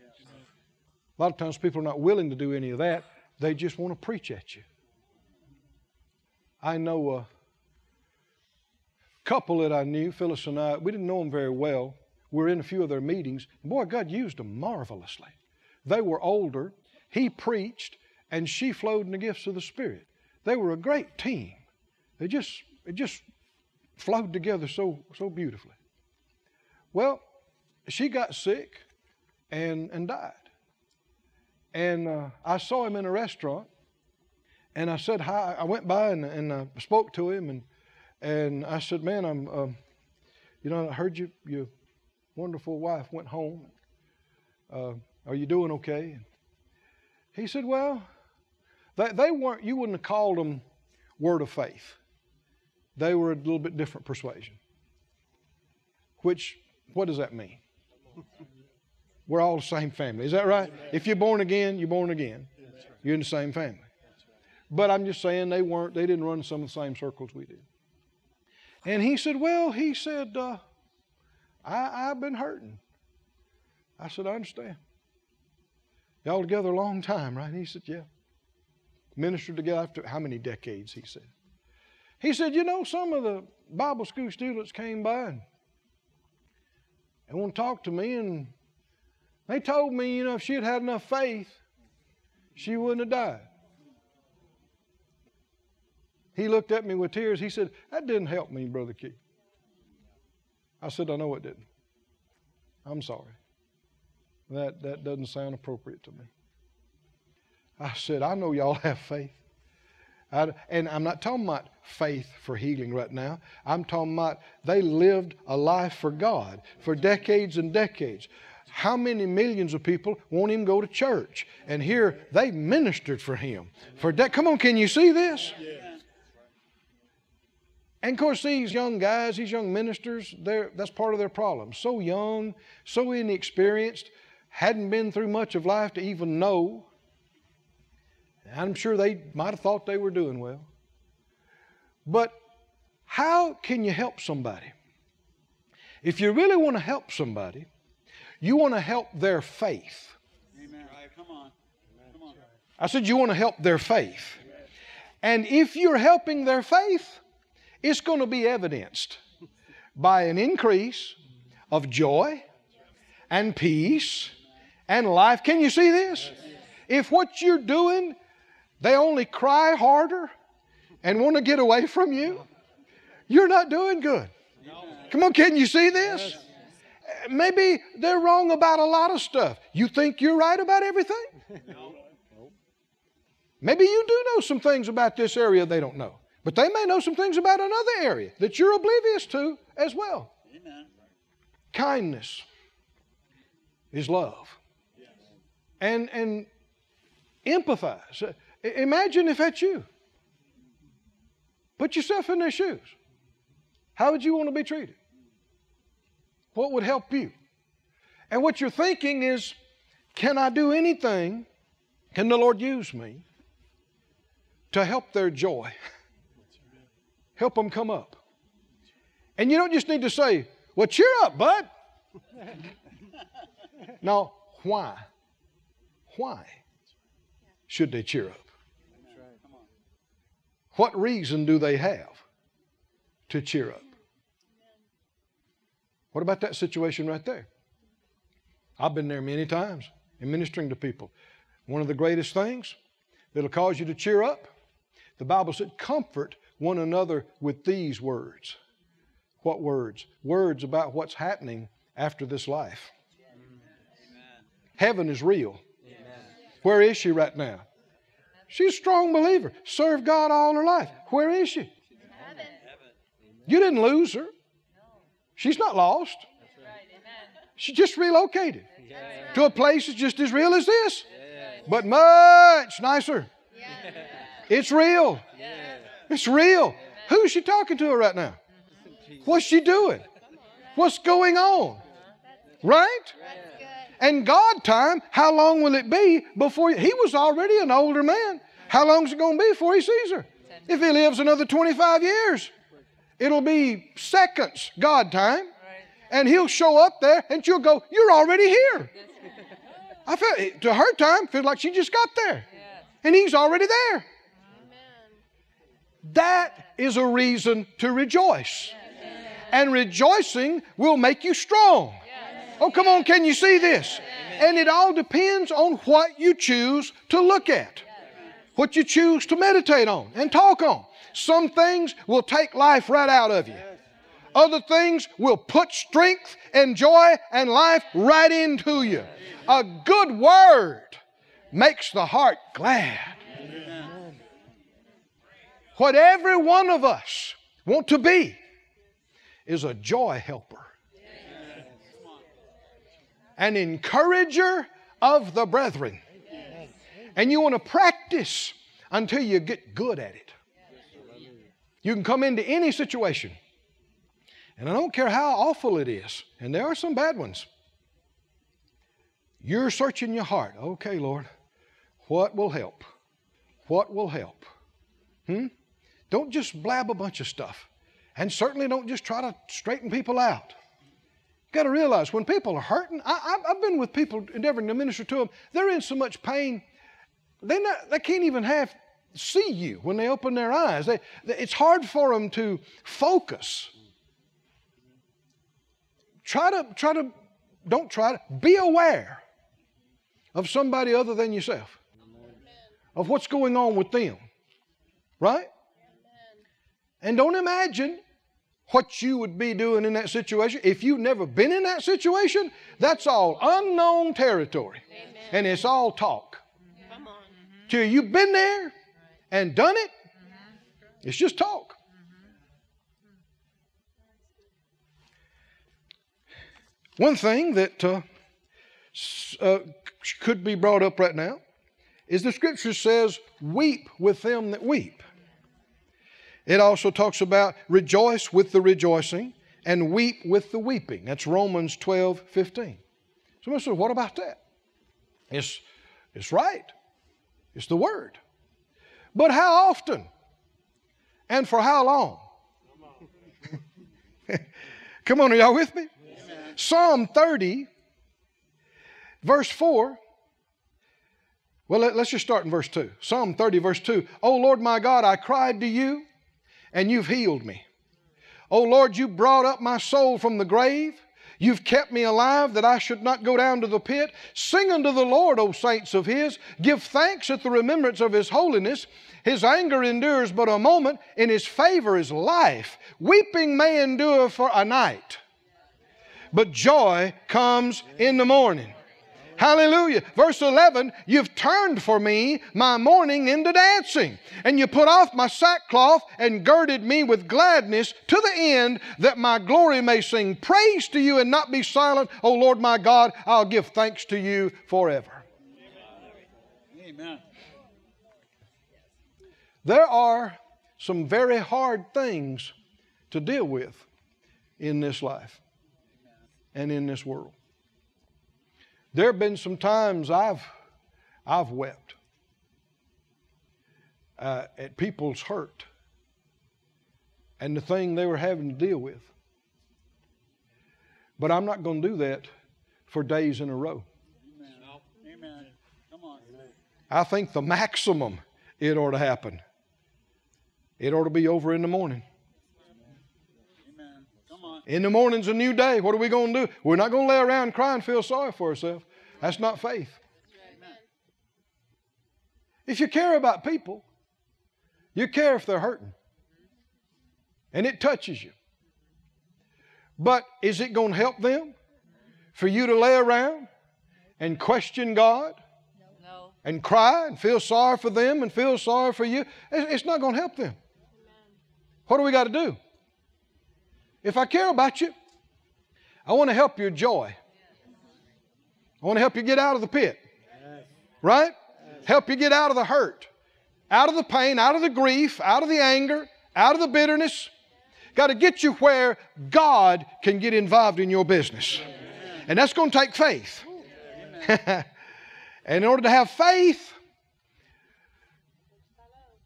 A: A lot of times people are not willing to do any of that. They just want to preach at you. I know a couple that I knew, Phyllis and I, we didn't know them very well. We were in a few of their meetings. Boy, God used them marvelously. They were older. He preached, and she flowed in the gifts of the Spirit. They were a great team. They just, it just flowed together so, so beautifully. Well, she got sick and, and died. And uh, I saw him in a restaurant, and I said hi. I went by and, and uh, spoke to him, and, and I said, Man, I'm, uh, you know, I heard you, your wonderful wife went home. Uh, are you doing okay? He said, Well, they, they weren't, you wouldn't have called them word of faith. They were a little bit different persuasion. Which, what does that mean? We're all the same family. Is that right? If you're born again, you're born again. You're in the same family. But I'm just saying they weren't, they didn't run some of the same circles we did. And he said, Well, he said, uh, I, I've been hurting. I said, I understand. Y'all together a long time, right? He said, Yeah. Ministered together after how many decades, he said. He said, You know, some of the Bible school students came by and they want to talk to me, and they told me, you know, if she had had enough faith, she wouldn't have died. He looked at me with tears. He said, That didn't help me, Brother Keith. I said, I know it didn't. I'm sorry. That, that doesn't sound appropriate to me. I said, I know y'all have faith. I, and I'm not talking about faith for healing right now. I'm talking about they lived a life for God for decades and decades. How many millions of people won't even go to church? And here they ministered for Him. For de- come on, can you see this? And of course, these young guys, these young ministers, that's part of their problem. So young, so inexperienced, hadn't been through much of life to even know I'm sure they might have thought they were doing well. But how can you help somebody? If you really want to help somebody, you want to help their faith.
B: Amen. Right, come on. Come on.
A: I said you want to help their faith. And if you're helping their faith, it's going to be evidenced by an increase of joy and peace and life. Can you see this? If what you're doing they only cry harder and want to get away from you. You're not doing good. Come on, can you see this? Maybe they're wrong about a lot of stuff. You think you're right about everything? Maybe you do know some things about this area they don't know. But they may know some things about another area that you're oblivious to as well. Amen. Kindness is love. And and empathize. Imagine if that's you. Put yourself in their shoes. How would you want to be treated? What would help you? And what you're thinking is, can I do anything? Can the Lord use me to help their joy? help them come up. And you don't just need to say, well, cheer up, bud. no, why? Why should they cheer up? What reason do they have to cheer up? What about that situation right there? I've been there many times in ministering to people. One of the greatest things that'll cause you to cheer up, the Bible said, comfort one another with these words. What words? Words about what's happening after this life. Amen. Heaven is real. Amen. Where is she right now? She's a strong believer. Served God all her life. Where is she? You didn't lose her. She's not lost. She just relocated to a place that's just as real as this, but much nicer. It's real. It's real. Who's she talking to right now? What's she doing? What's going on? Right? And God time, how long will it be before he was already an older man? How long is it going to be before he sees her? If he lives another 25 years, it'll be seconds, God time. And he'll show up there and she'll go, You're already here. I felt to her time, feels like she just got there. And he's already there. That is a reason to rejoice. And rejoicing will make you strong. Oh, come on, can you see this? And it all depends on what you choose to look at, what you choose to meditate on and talk on. Some things will take life right out of you. Other things will put strength and joy and life right into you. A good word makes the heart glad. What every one of us want to be is a joy helper, an encourager of the brethren. And you want to practice until you get good at it. You can come into any situation, and I don't care how awful it is, and there are some bad ones. You're searching your heart. Okay, Lord, what will help? What will help? Hmm? Don't just blab a bunch of stuff. And certainly don't just try to straighten people out. You've got to realize when people are hurting, I, have been with people endeavoring to minister to them, they're in so much pain, they, not, they can't even have see you when they open their eyes. They, they, it's hard for them to focus. Try to, try to, don't try to, be aware of somebody other than yourself, of what's going on with them. Right? And don't imagine what you would be doing in that situation. If you've never been in that situation, that's all unknown territory. Amen. And it's all talk. Come on. Till you've been there and done it, it's just talk. One thing that uh, uh, could be brought up right now is the scripture says, Weep with them that weep. It also talks about rejoice with the rejoicing and weep with the weeping. That's Romans 12, 15. Somebody says, What about that? It's, it's right, it's the word. But how often? And for how long? Come on, are y'all with me? Psalm 30, verse 4. Well, let, us just start in verse 2. Psalm 30, verse 2. Oh Lord my God, I cried to you and you've healed me. Oh Lord, you brought up my soul from the grave. You've kept me alive that I should not go down to the pit. Sing unto the Lord, O saints of His. Give thanks at the remembrance of His holiness. His anger endures but a moment, in His favor is life. Weeping may endure for a night, but joy comes in the morning. Hallelujah. Verse 11, you've turned for me my mourning into dancing, and you put off my sackcloth and girded me with gladness to the end that my glory may sing praise to you and not be silent. O Lord my God, I'll give thanks to you forever. Amen. There are some very hard things to deal with in this life and in this world. There have been some times I've, I've wept uh, at people's hurt and the thing they were having to deal with. But I'm not going to do that for days in a row. Amen. Come on. I think the maximum it ought to happen. It ought to be over in the morning. In the morning's a new day. What are we going to do? We're not going to lay around and cry and feel sorry for ourselves. That's not faith. If you care about people, you care if they're hurting. And it touches you. But is it going to help them for you to lay around and question God no. and cry and feel sorry for them and feel sorry for you? It's not going to help them. What do we got to do? If I care about you, I want to help your joy. I want to help you get out of the pit. Right? Help you get out of the hurt, out of the pain, out of the grief, out of the anger, out of the bitterness. Got to get you where God can get involved in your business. And that's going to take faith. and in order to have faith,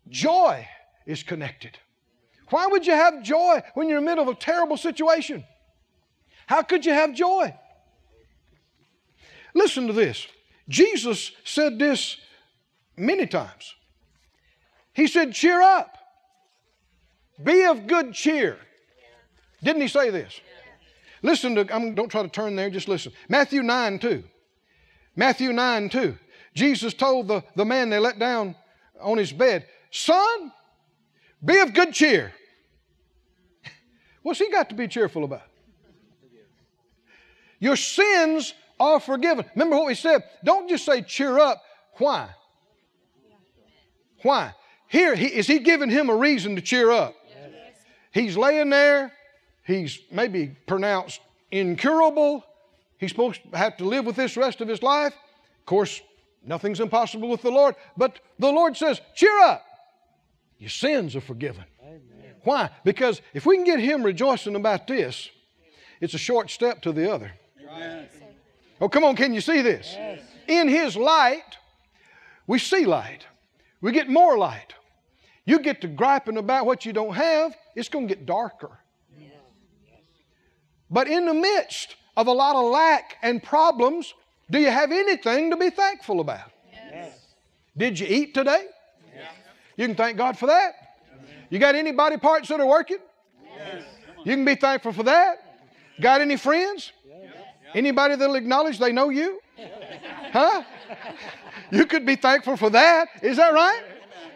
A: joy is connected. Why would you have joy when you're in the middle of a terrible situation? How could you have joy? Listen to this. Jesus said this many times. He said, Cheer up, be of good cheer. Didn't he say this? Listen to, I'm, don't try to turn there, just listen. Matthew 9 2. Matthew 9 2. Jesus told the, the man they let down on his bed, Son, be of good cheer. What's he got to be cheerful about? Your sins are forgiven. Remember what we said? Don't just say cheer up. Why? Why? Here, he, is he giving him a reason to cheer up? He's laying there. He's maybe pronounced incurable. He's supposed to have to live with this rest of his life. Of course, nothing's impossible with the Lord. But the Lord says, cheer up. Your sins are forgiven. Why? Because if we can get him rejoicing about this, it's a short step to the other. Amen. Oh, come on, can you see this? Yes. In His light, we see light. We get more light. You get to griping about what you don't have, it's going to get darker. But in the midst of a lot of lack and problems, do you have anything to be thankful about? Yes. Did you eat today? Yes. You can thank God for that. You got any body parts that are working? Yes. You can be thankful for that. Got any friends? Anybody that'll acknowledge they know you? Huh? You could be thankful for that. Is that right?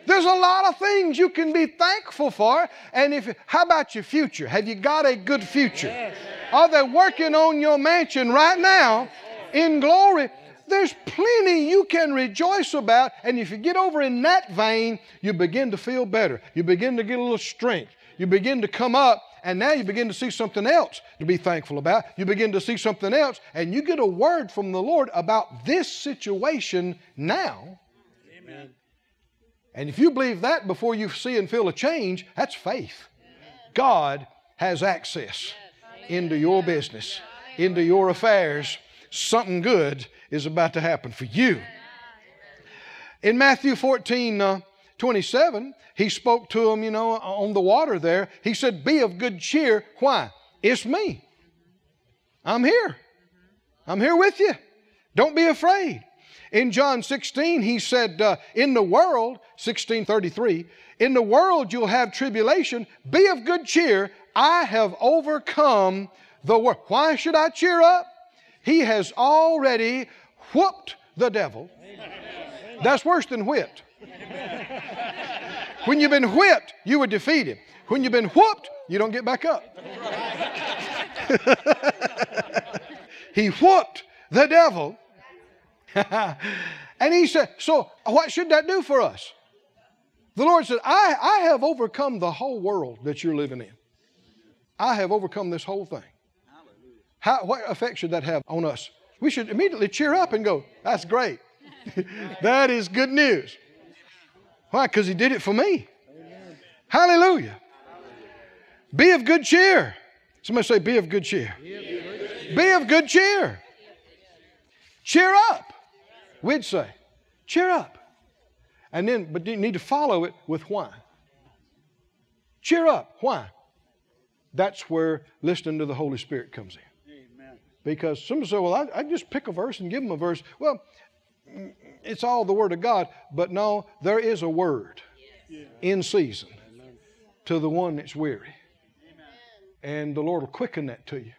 A: There's a lot of things you can be thankful for. And if how about your future? Have you got a good future? Are they working on your mansion right now in glory? There's plenty you can rejoice about. And if you get over in that vein, you begin to feel better. You begin to get a little strength. You begin to come up and now you begin to see something else to be thankful about. You begin to see something else, and you get a word from the Lord about this situation now. Amen. And if you believe that before you see and feel a change, that's faith. God has access into your business, into your affairs. Something good is about to happen for you. In Matthew 14, uh, 27, he spoke to him, you know, on the water there. He said, Be of good cheer. Why? It's me. I'm here. I'm here with you. Don't be afraid. In John 16, he said, uh, In the world, 1633, in the world you'll have tribulation. Be of good cheer. I have overcome the world. Why should I cheer up? He has already whooped the devil. That's worse than whipped. When you've been whipped, you were defeated. When you've been whooped, you don't get back up. he whooped the devil. and he said, So, what should that do for us? The Lord said, I, I have overcome the whole world that you're living in. I have overcome this whole thing. How, what effect should that have on us? We should immediately cheer up and go, That's great. that is good news. Why? Because He did it for me. Amen. Hallelujah. Be of good cheer. Somebody say, Be of good cheer. Be of good cheer. Cheer up. We'd say, Cheer up. And then, but you need to follow it with why. Cheer up. Why? That's where listening to the Holy Spirit comes in. Amen. Because some say, well, I, I just pick a verse and give them a verse. Well, it's all the Word of God, but no, there is a word in season to the one that's weary. And the Lord will quicken that to you.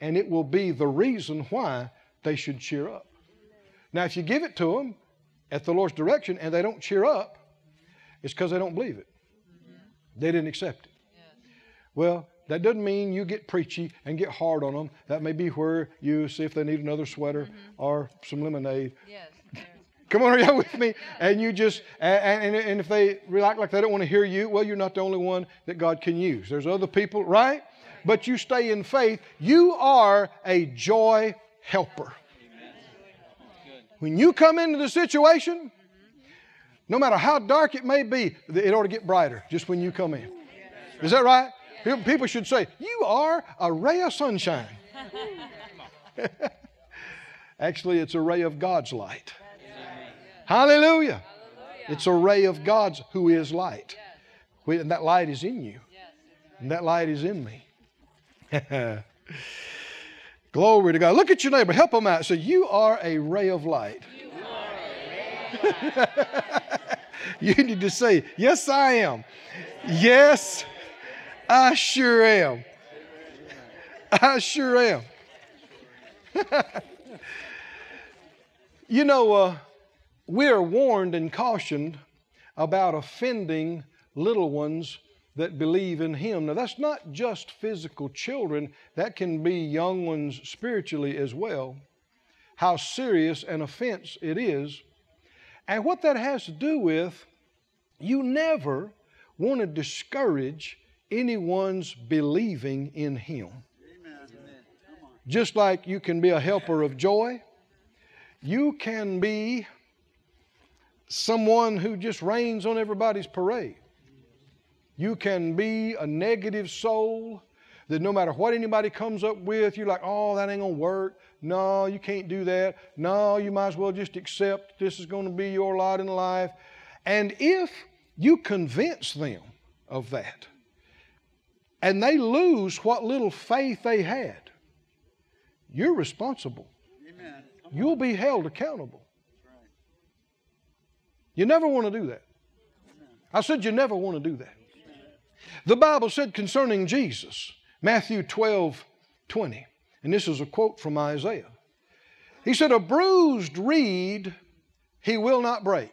A: And it will be the reason why they should cheer up. Now, if you give it to them at the Lord's direction and they don't cheer up, it's because they don't believe it. Mm-hmm. They didn't accept it. Well, that doesn't mean you get preachy and get hard on them. That may be where you see if they need another sweater mm-hmm. or some lemonade. Yes. Come on, are you with me? And you just, and, and, and if they react like they don't want to hear you, well, you're not the only one that God can use. There's other people, right? But you stay in faith. You are a joy helper. When you come into the situation, no matter how dark it may be, it ought to get brighter just when you come in. Is that right? People should say, You are a ray of sunshine. Actually, it's a ray of God's light. Hallelujah. It's a ray of God's who is light. And that light is in you. And that light is in me. Glory to God. Look at your neighbor. Help them out. Say, You are a ray of light. you need to say, Yes, I am. Yes, I sure am. I sure am. you know, uh, we are warned and cautioned about offending little ones that believe in Him. Now, that's not just physical children, that can be young ones spiritually as well. How serious an offense it is. And what that has to do with, you never want to discourage anyone's believing in Him. Just like you can be a helper of joy, you can be someone who just rains on everybody's parade. You can be a negative soul that no matter what anybody comes up with, you're like, oh, that ain't gonna work. No, you can't do that. No, you might as well just accept this is gonna be your lot in life. And if you convince them of that, and they lose what little faith they had, you're responsible. Amen. You'll be held accountable. You never want to do that. I said you never want to do that. The Bible said concerning Jesus, Matthew 12, 20, and this is a quote from Isaiah. He said, A bruised reed he will not break,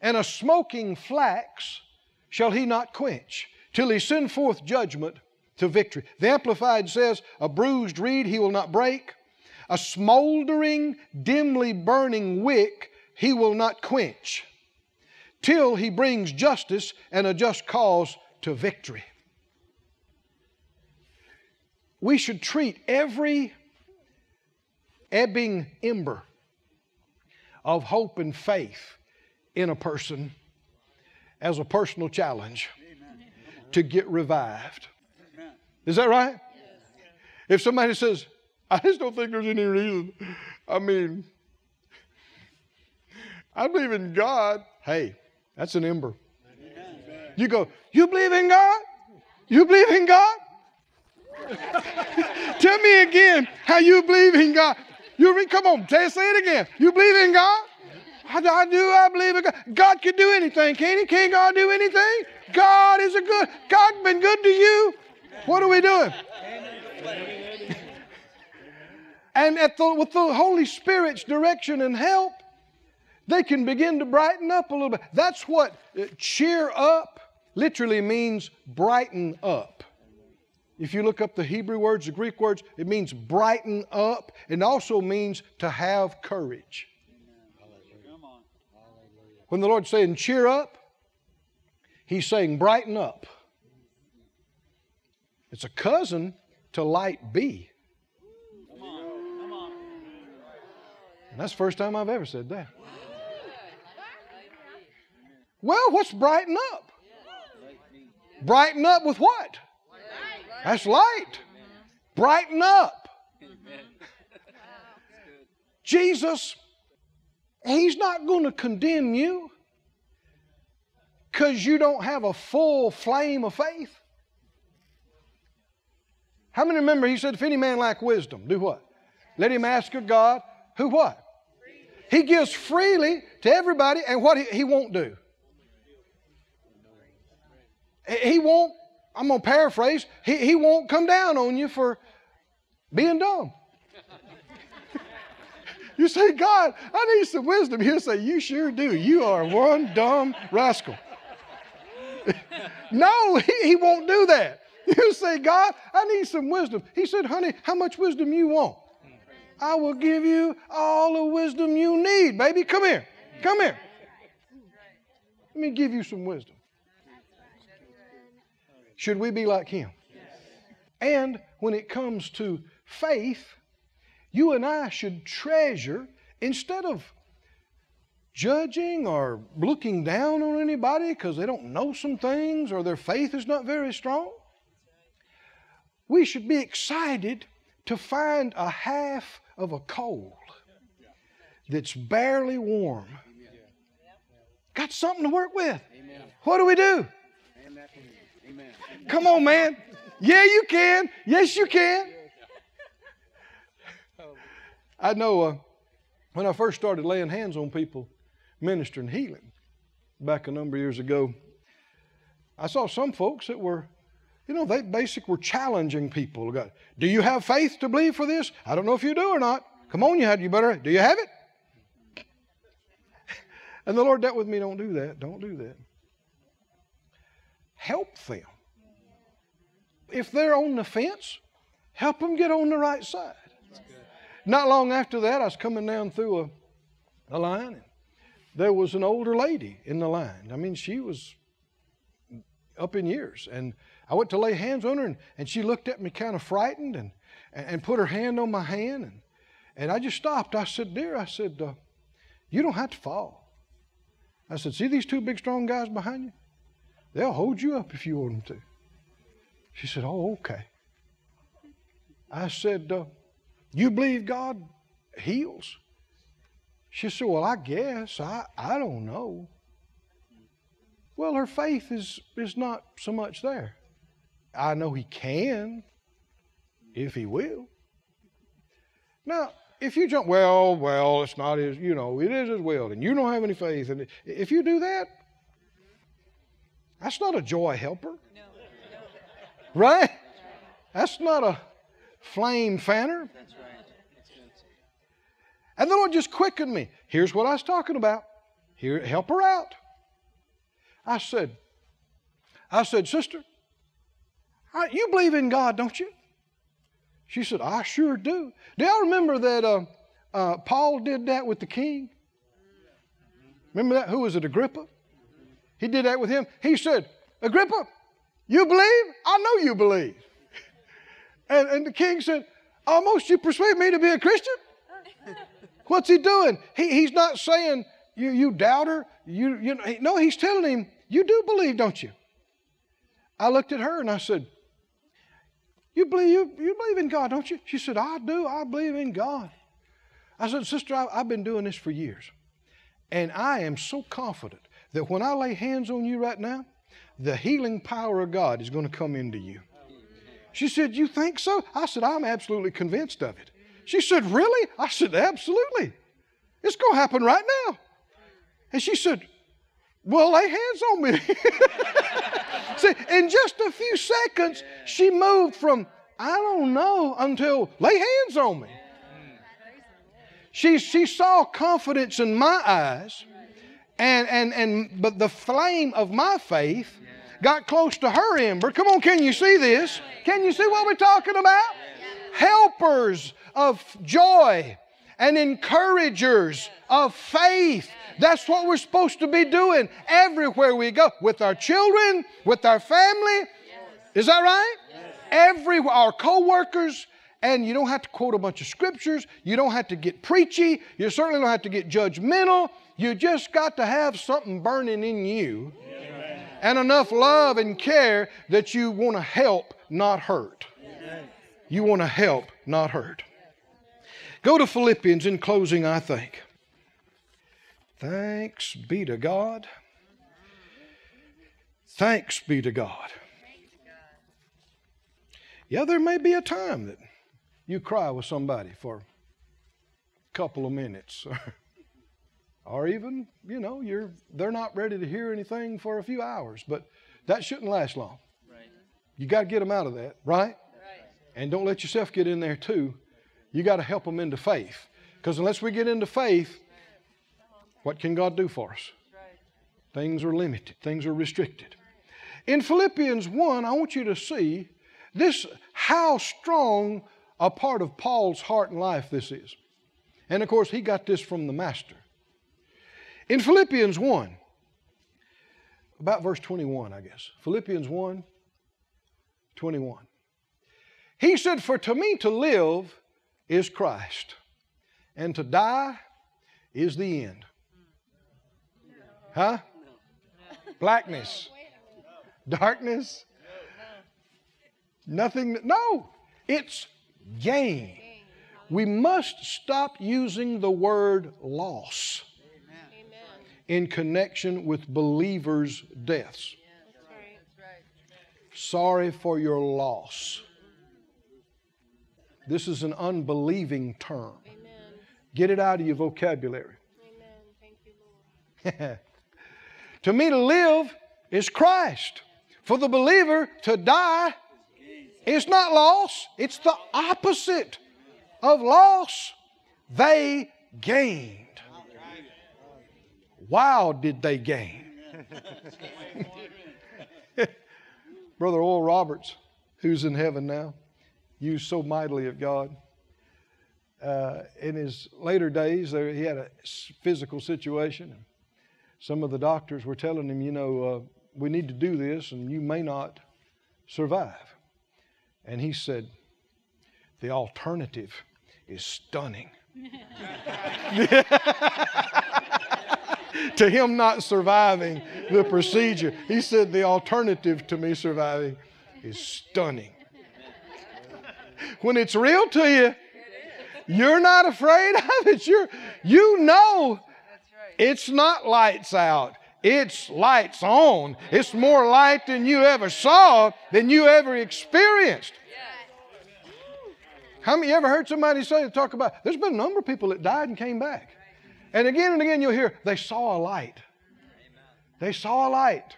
A: and a smoking flax shall he not quench, till he send forth judgment to victory. The Amplified says, A bruised reed he will not break, a smoldering, dimly burning wick he will not quench, till he brings justice and a just cause to victory. We should treat every ebbing ember of hope and faith in a person as a personal challenge to get revived. Is that right? If somebody says, I just don't think there's any reason. I mean, I believe in God. Hey, that's an ember. You go, You believe in God? You believe in God? Tell me again how you believe in God. You re- come on, say, it again. You believe in God? I, I do. I believe in God. God can do anything, can't He? Can God do anything? God is a good. God been good to you. What are we doing? and the, with the Holy Spirit's direction and help, they can begin to brighten up a little bit. That's what uh, cheer up literally means brighten up. If you look up the Hebrew words, the Greek words, it means brighten up. It also means to have courage. When the Lord's saying cheer up, He's saying brighten up. It's a cousin to light B. And that's the first time I've ever said that. Well, what's brighten up? Brighten up with what? That's light. Brighten up. Jesus, He's not going to condemn you because you don't have a full flame of faith. How many remember he said, if any man lack wisdom, do what? Let him ask of God, who what? He gives freely to everybody, and what he, he won't do. He won't, I'm going to paraphrase, he, he won't come down on you for being dumb. You say, God, I need some wisdom. He'll say, You sure do. You are one dumb rascal. no, he, he won't do that. You say, God, I need some wisdom. He said, honey, how much wisdom you want? I will give you all the wisdom you need, baby. Come here. Come here. Let me give you some wisdom. Should we be like him? And when it comes to faith, you and I should treasure, instead of judging or looking down on anybody because they don't know some things or their faith is not very strong. We should be excited to find a half of a coal that's barely warm. Got something to work with. What do we do? Come on, man. Yeah, you can. Yes, you can. I know uh, when I first started laying hands on people, ministering healing, back a number of years ago, I saw some folks that were, you know, they basically were challenging people. Do you have faith to believe for this? I don't know if you do or not. Come on, you had you better. Do you have it? and the Lord dealt with me. Don't do that. Don't do that. Help them. If they're on the fence, help them get on the right side. Not long after that, I was coming down through a, a line, and there was an older lady in the line. I mean, she was up in years. And I went to lay hands on her, and, and she looked at me kind of frightened and, and put her hand on my hand. And, and I just stopped. I said, Dear, I said, uh, you don't have to fall. I said, See these two big, strong guys behind you? They'll hold you up if you want them to. She said, Oh, okay. I said, uh, you believe God heals? She said, Well, I guess. I, I don't know. Well, her faith is, is not so much there. I know He can if He will. Now, if you jump, well, well, it's not His, you know, it is His will, and you don't have any faith. And if you do that, that's not a joy helper. No. Right? That's not a flame fanner. And the Lord just quickened me. Here's what I was talking about. Here, help her out. I said, I said, sister, I, you believe in God, don't you? She said, I sure do. Do y'all remember that uh, uh, Paul did that with the king? Remember that? Who was it, Agrippa? He did that with him. He said, Agrippa, you believe? I know you believe. And, and the king said, Almost you persuade me to be a Christian? What's he doing? He, he's not saying, you, you doubter. You, you, know, no, he's telling him, you do believe, don't you? I looked at her and I said, you believe, you, you believe in God, don't you? She said, I do. I believe in God. I said, Sister, I, I've been doing this for years. And I am so confident that when I lay hands on you right now, the healing power of God is going to come into you. She said, You think so? I said, I'm absolutely convinced of it. She said, Really? I said, Absolutely. It's going to happen right now. And she said, Well, lay hands on me. See, in just a few seconds, she moved from, I don't know, until lay hands on me. She, she saw confidence in my eyes, and, and, and but the flame of my faith got close to her ember. Come on, can you see this? Can you see what we're talking about? Helpers of joy and encouragers of faith. That's what we're supposed to be doing everywhere we go with our children, with our family. Is that right? Every our co-workers, and you don't have to quote a bunch of scriptures. You don't have to get preachy. You certainly don't have to get judgmental. You just got to have something burning in you. And enough love and care that you want to help, not hurt. Amen. You want to help, not hurt. Go to Philippians in closing, I think. Thanks be to God. Thanks be to God. Yeah, there may be a time that you cry with somebody for a couple of minutes. or even, you know, you're they're not ready to hear anything for a few hours, but that shouldn't last long. Right. You got to get them out of that, right? right? And don't let yourself get in there too you got to help them into faith. Because unless we get into faith, what can God do for us? Things are limited, things are restricted. In Philippians 1, I want you to see this how strong a part of Paul's heart and life this is. And of course, he got this from the Master. In Philippians 1, about verse 21, I guess. Philippians 1 21. He said, For to me to live is Christ, and to die is the end. Huh? Blackness. Darkness. Nothing. No, it's gain. We must stop using the word loss in connection with believers' deaths. Sorry for your loss. This is an unbelieving term. Get it out of your vocabulary. to me, to live is Christ. For the believer, to die is not loss, it's the opposite of loss. They gained. Wow, did they gain? Brother Oral Roberts, who's in heaven now, used so mightily of God. Uh, in his later days, there, he had a physical situation. Some of the doctors were telling him, you know, uh, we need to do this and you may not survive. And he said, the alternative is stunning. to him not surviving the procedure, he said, the alternative to me surviving is stunning. When it's real to you, you're not afraid of it. You're, you know it's not lights out. It's lights on. It's more light than you ever saw, than you ever experienced. How many you ever heard somebody say, talk about, there's been a number of people that died and came back. And again and again you'll hear, they saw a light. They saw a light.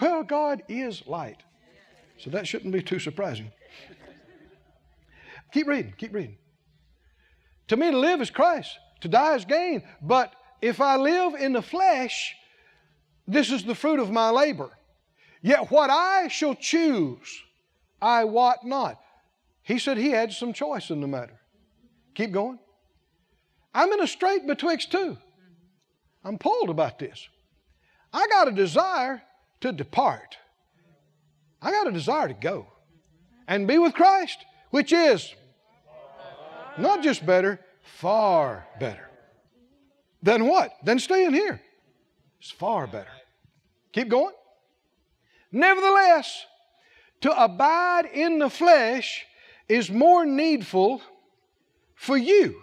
A: Well, God is light. So that shouldn't be too surprising. Keep reading, keep reading. To me, to live is Christ, to die is gain. But if I live in the flesh, this is the fruit of my labor. Yet what I shall choose, I wot not. He said he had some choice in the matter. Keep going. I'm in a strait betwixt two. I'm pulled about this. I got a desire to depart. I got a desire to go and be with Christ, which is not just better, far better. Than what? Than staying here. It's far better. Keep going. Nevertheless, to abide in the flesh is more needful for you.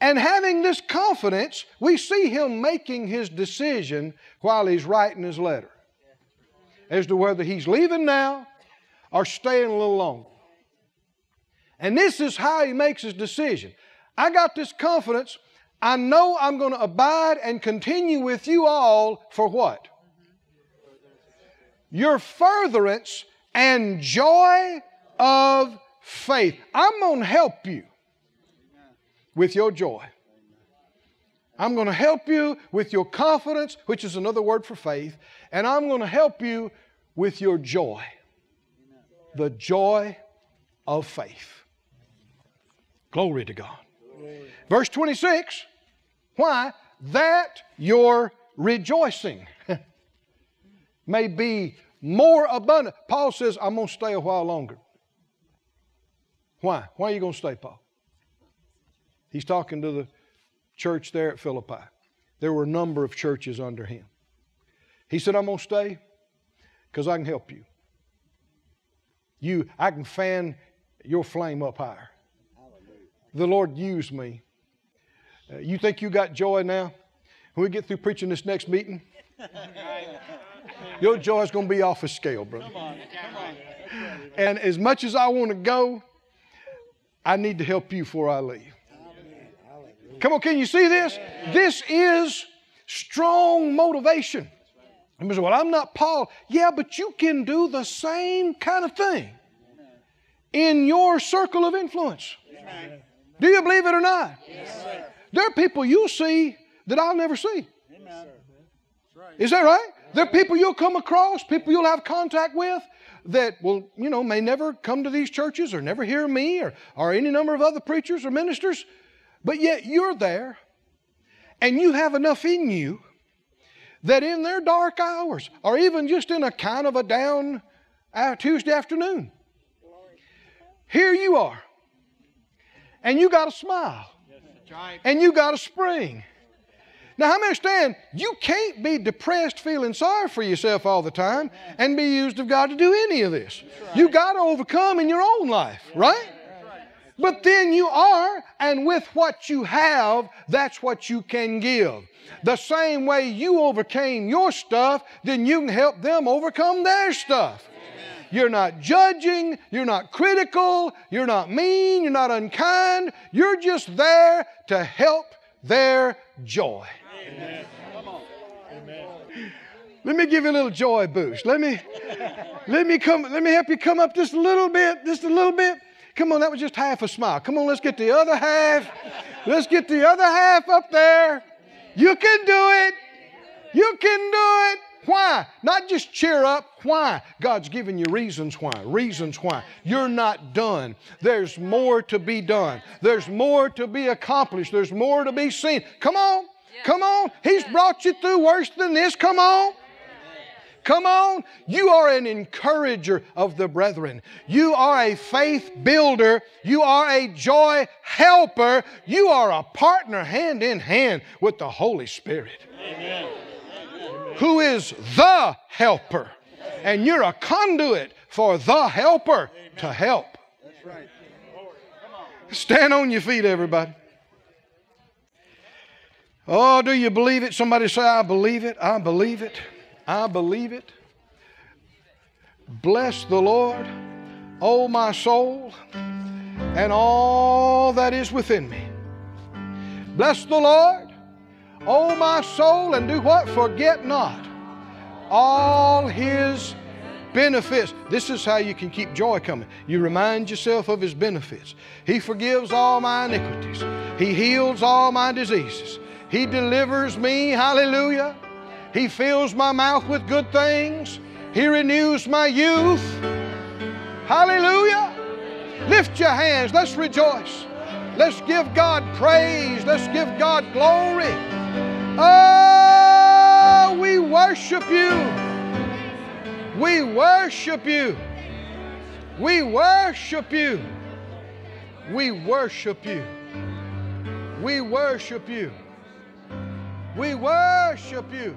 A: And having this confidence, we see him making his decision while he's writing his letter as to whether he's leaving now or staying a little longer. And this is how he makes his decision. I got this confidence. I know I'm going to abide and continue with you all for what? Your furtherance and joy of faith. I'm going to help you with your joy. I'm going to help you with your confidence, which is another word for faith, and I'm going to help you with your joy. The joy of faith. Glory to God. Verse 26 why? That your rejoicing may be more abundant. Paul says, I'm going to stay a while longer. Why? Why are you going to stay, Paul? He's talking to the church there at Philippi. There were a number of churches under him. He said, I'm going to stay because I can help you. You, I can fan your flame up higher. The Lord used me. Uh, you think you got joy now? When we get through preaching this next meeting, your joy is going to be off a scale, brother. Come on, come on. And as much as I want to go, I need to help you before I leave. Come on, can you see this? This is strong motivation. You say, well, I'm not Paul. Yeah, but you can do the same kind of thing in your circle of influence. Do you believe it or not? there are people you'll see that I'll never see. Is that right? There are people you'll come across, people you'll have contact with that will, you know, may never come to these churches or never hear me or, or any number of other preachers or ministers, but yet you're there and you have enough in you that in their dark hours or even just in a kind of a down uh, Tuesday afternoon, here you are and you got a smile and you got a spring Now, many understand you can't be depressed, feeling sorry for yourself all the time, and be used of God to do any of this. You got to overcome in your own life, right? But then you are, and with what you have, that's what you can give. The same way you overcame your stuff, then you can help them overcome their stuff. You're not judging, you're not critical, you're not mean, you're not unkind. You're just there to help their joy. Amen. Let me give you a little joy boost. Let me let me come let me help you come up just a little bit, just a little bit. Come on, that was just half a smile. Come on, let's get the other half. Let's get the other half up there. You can do it. You can do it. Why? Not just cheer up. Why? God's given you reasons why. Reasons why. You're not done. There's more to be done. There's more to be accomplished. There's more to be seen. Come on. Come on. He's brought you through worse than this. Come on. Come on. You are an encourager of the brethren. You are a faith builder. You are a joy helper. You are a partner hand in hand with the Holy Spirit. Amen who is the helper. And you're a conduit for the helper to help. Stand on your feet, everybody. Oh, do you believe it? Somebody say, I believe it. I believe it. I believe it. Bless the Lord, O my soul, and all that is within me. Bless the Lord O my soul, and do what? Forget not all his benefits. This is how you can keep joy coming. You remind yourself of his benefits. He forgives all my iniquities, he heals all my diseases, he delivers me. Hallelujah. He fills my mouth with good things, he renews my youth. Hallelujah. Lift your hands. Let's rejoice. Let's give God praise. Let's give God glory. Oh, we worship you. We worship you. We worship you. We worship you. We worship you. We worship you.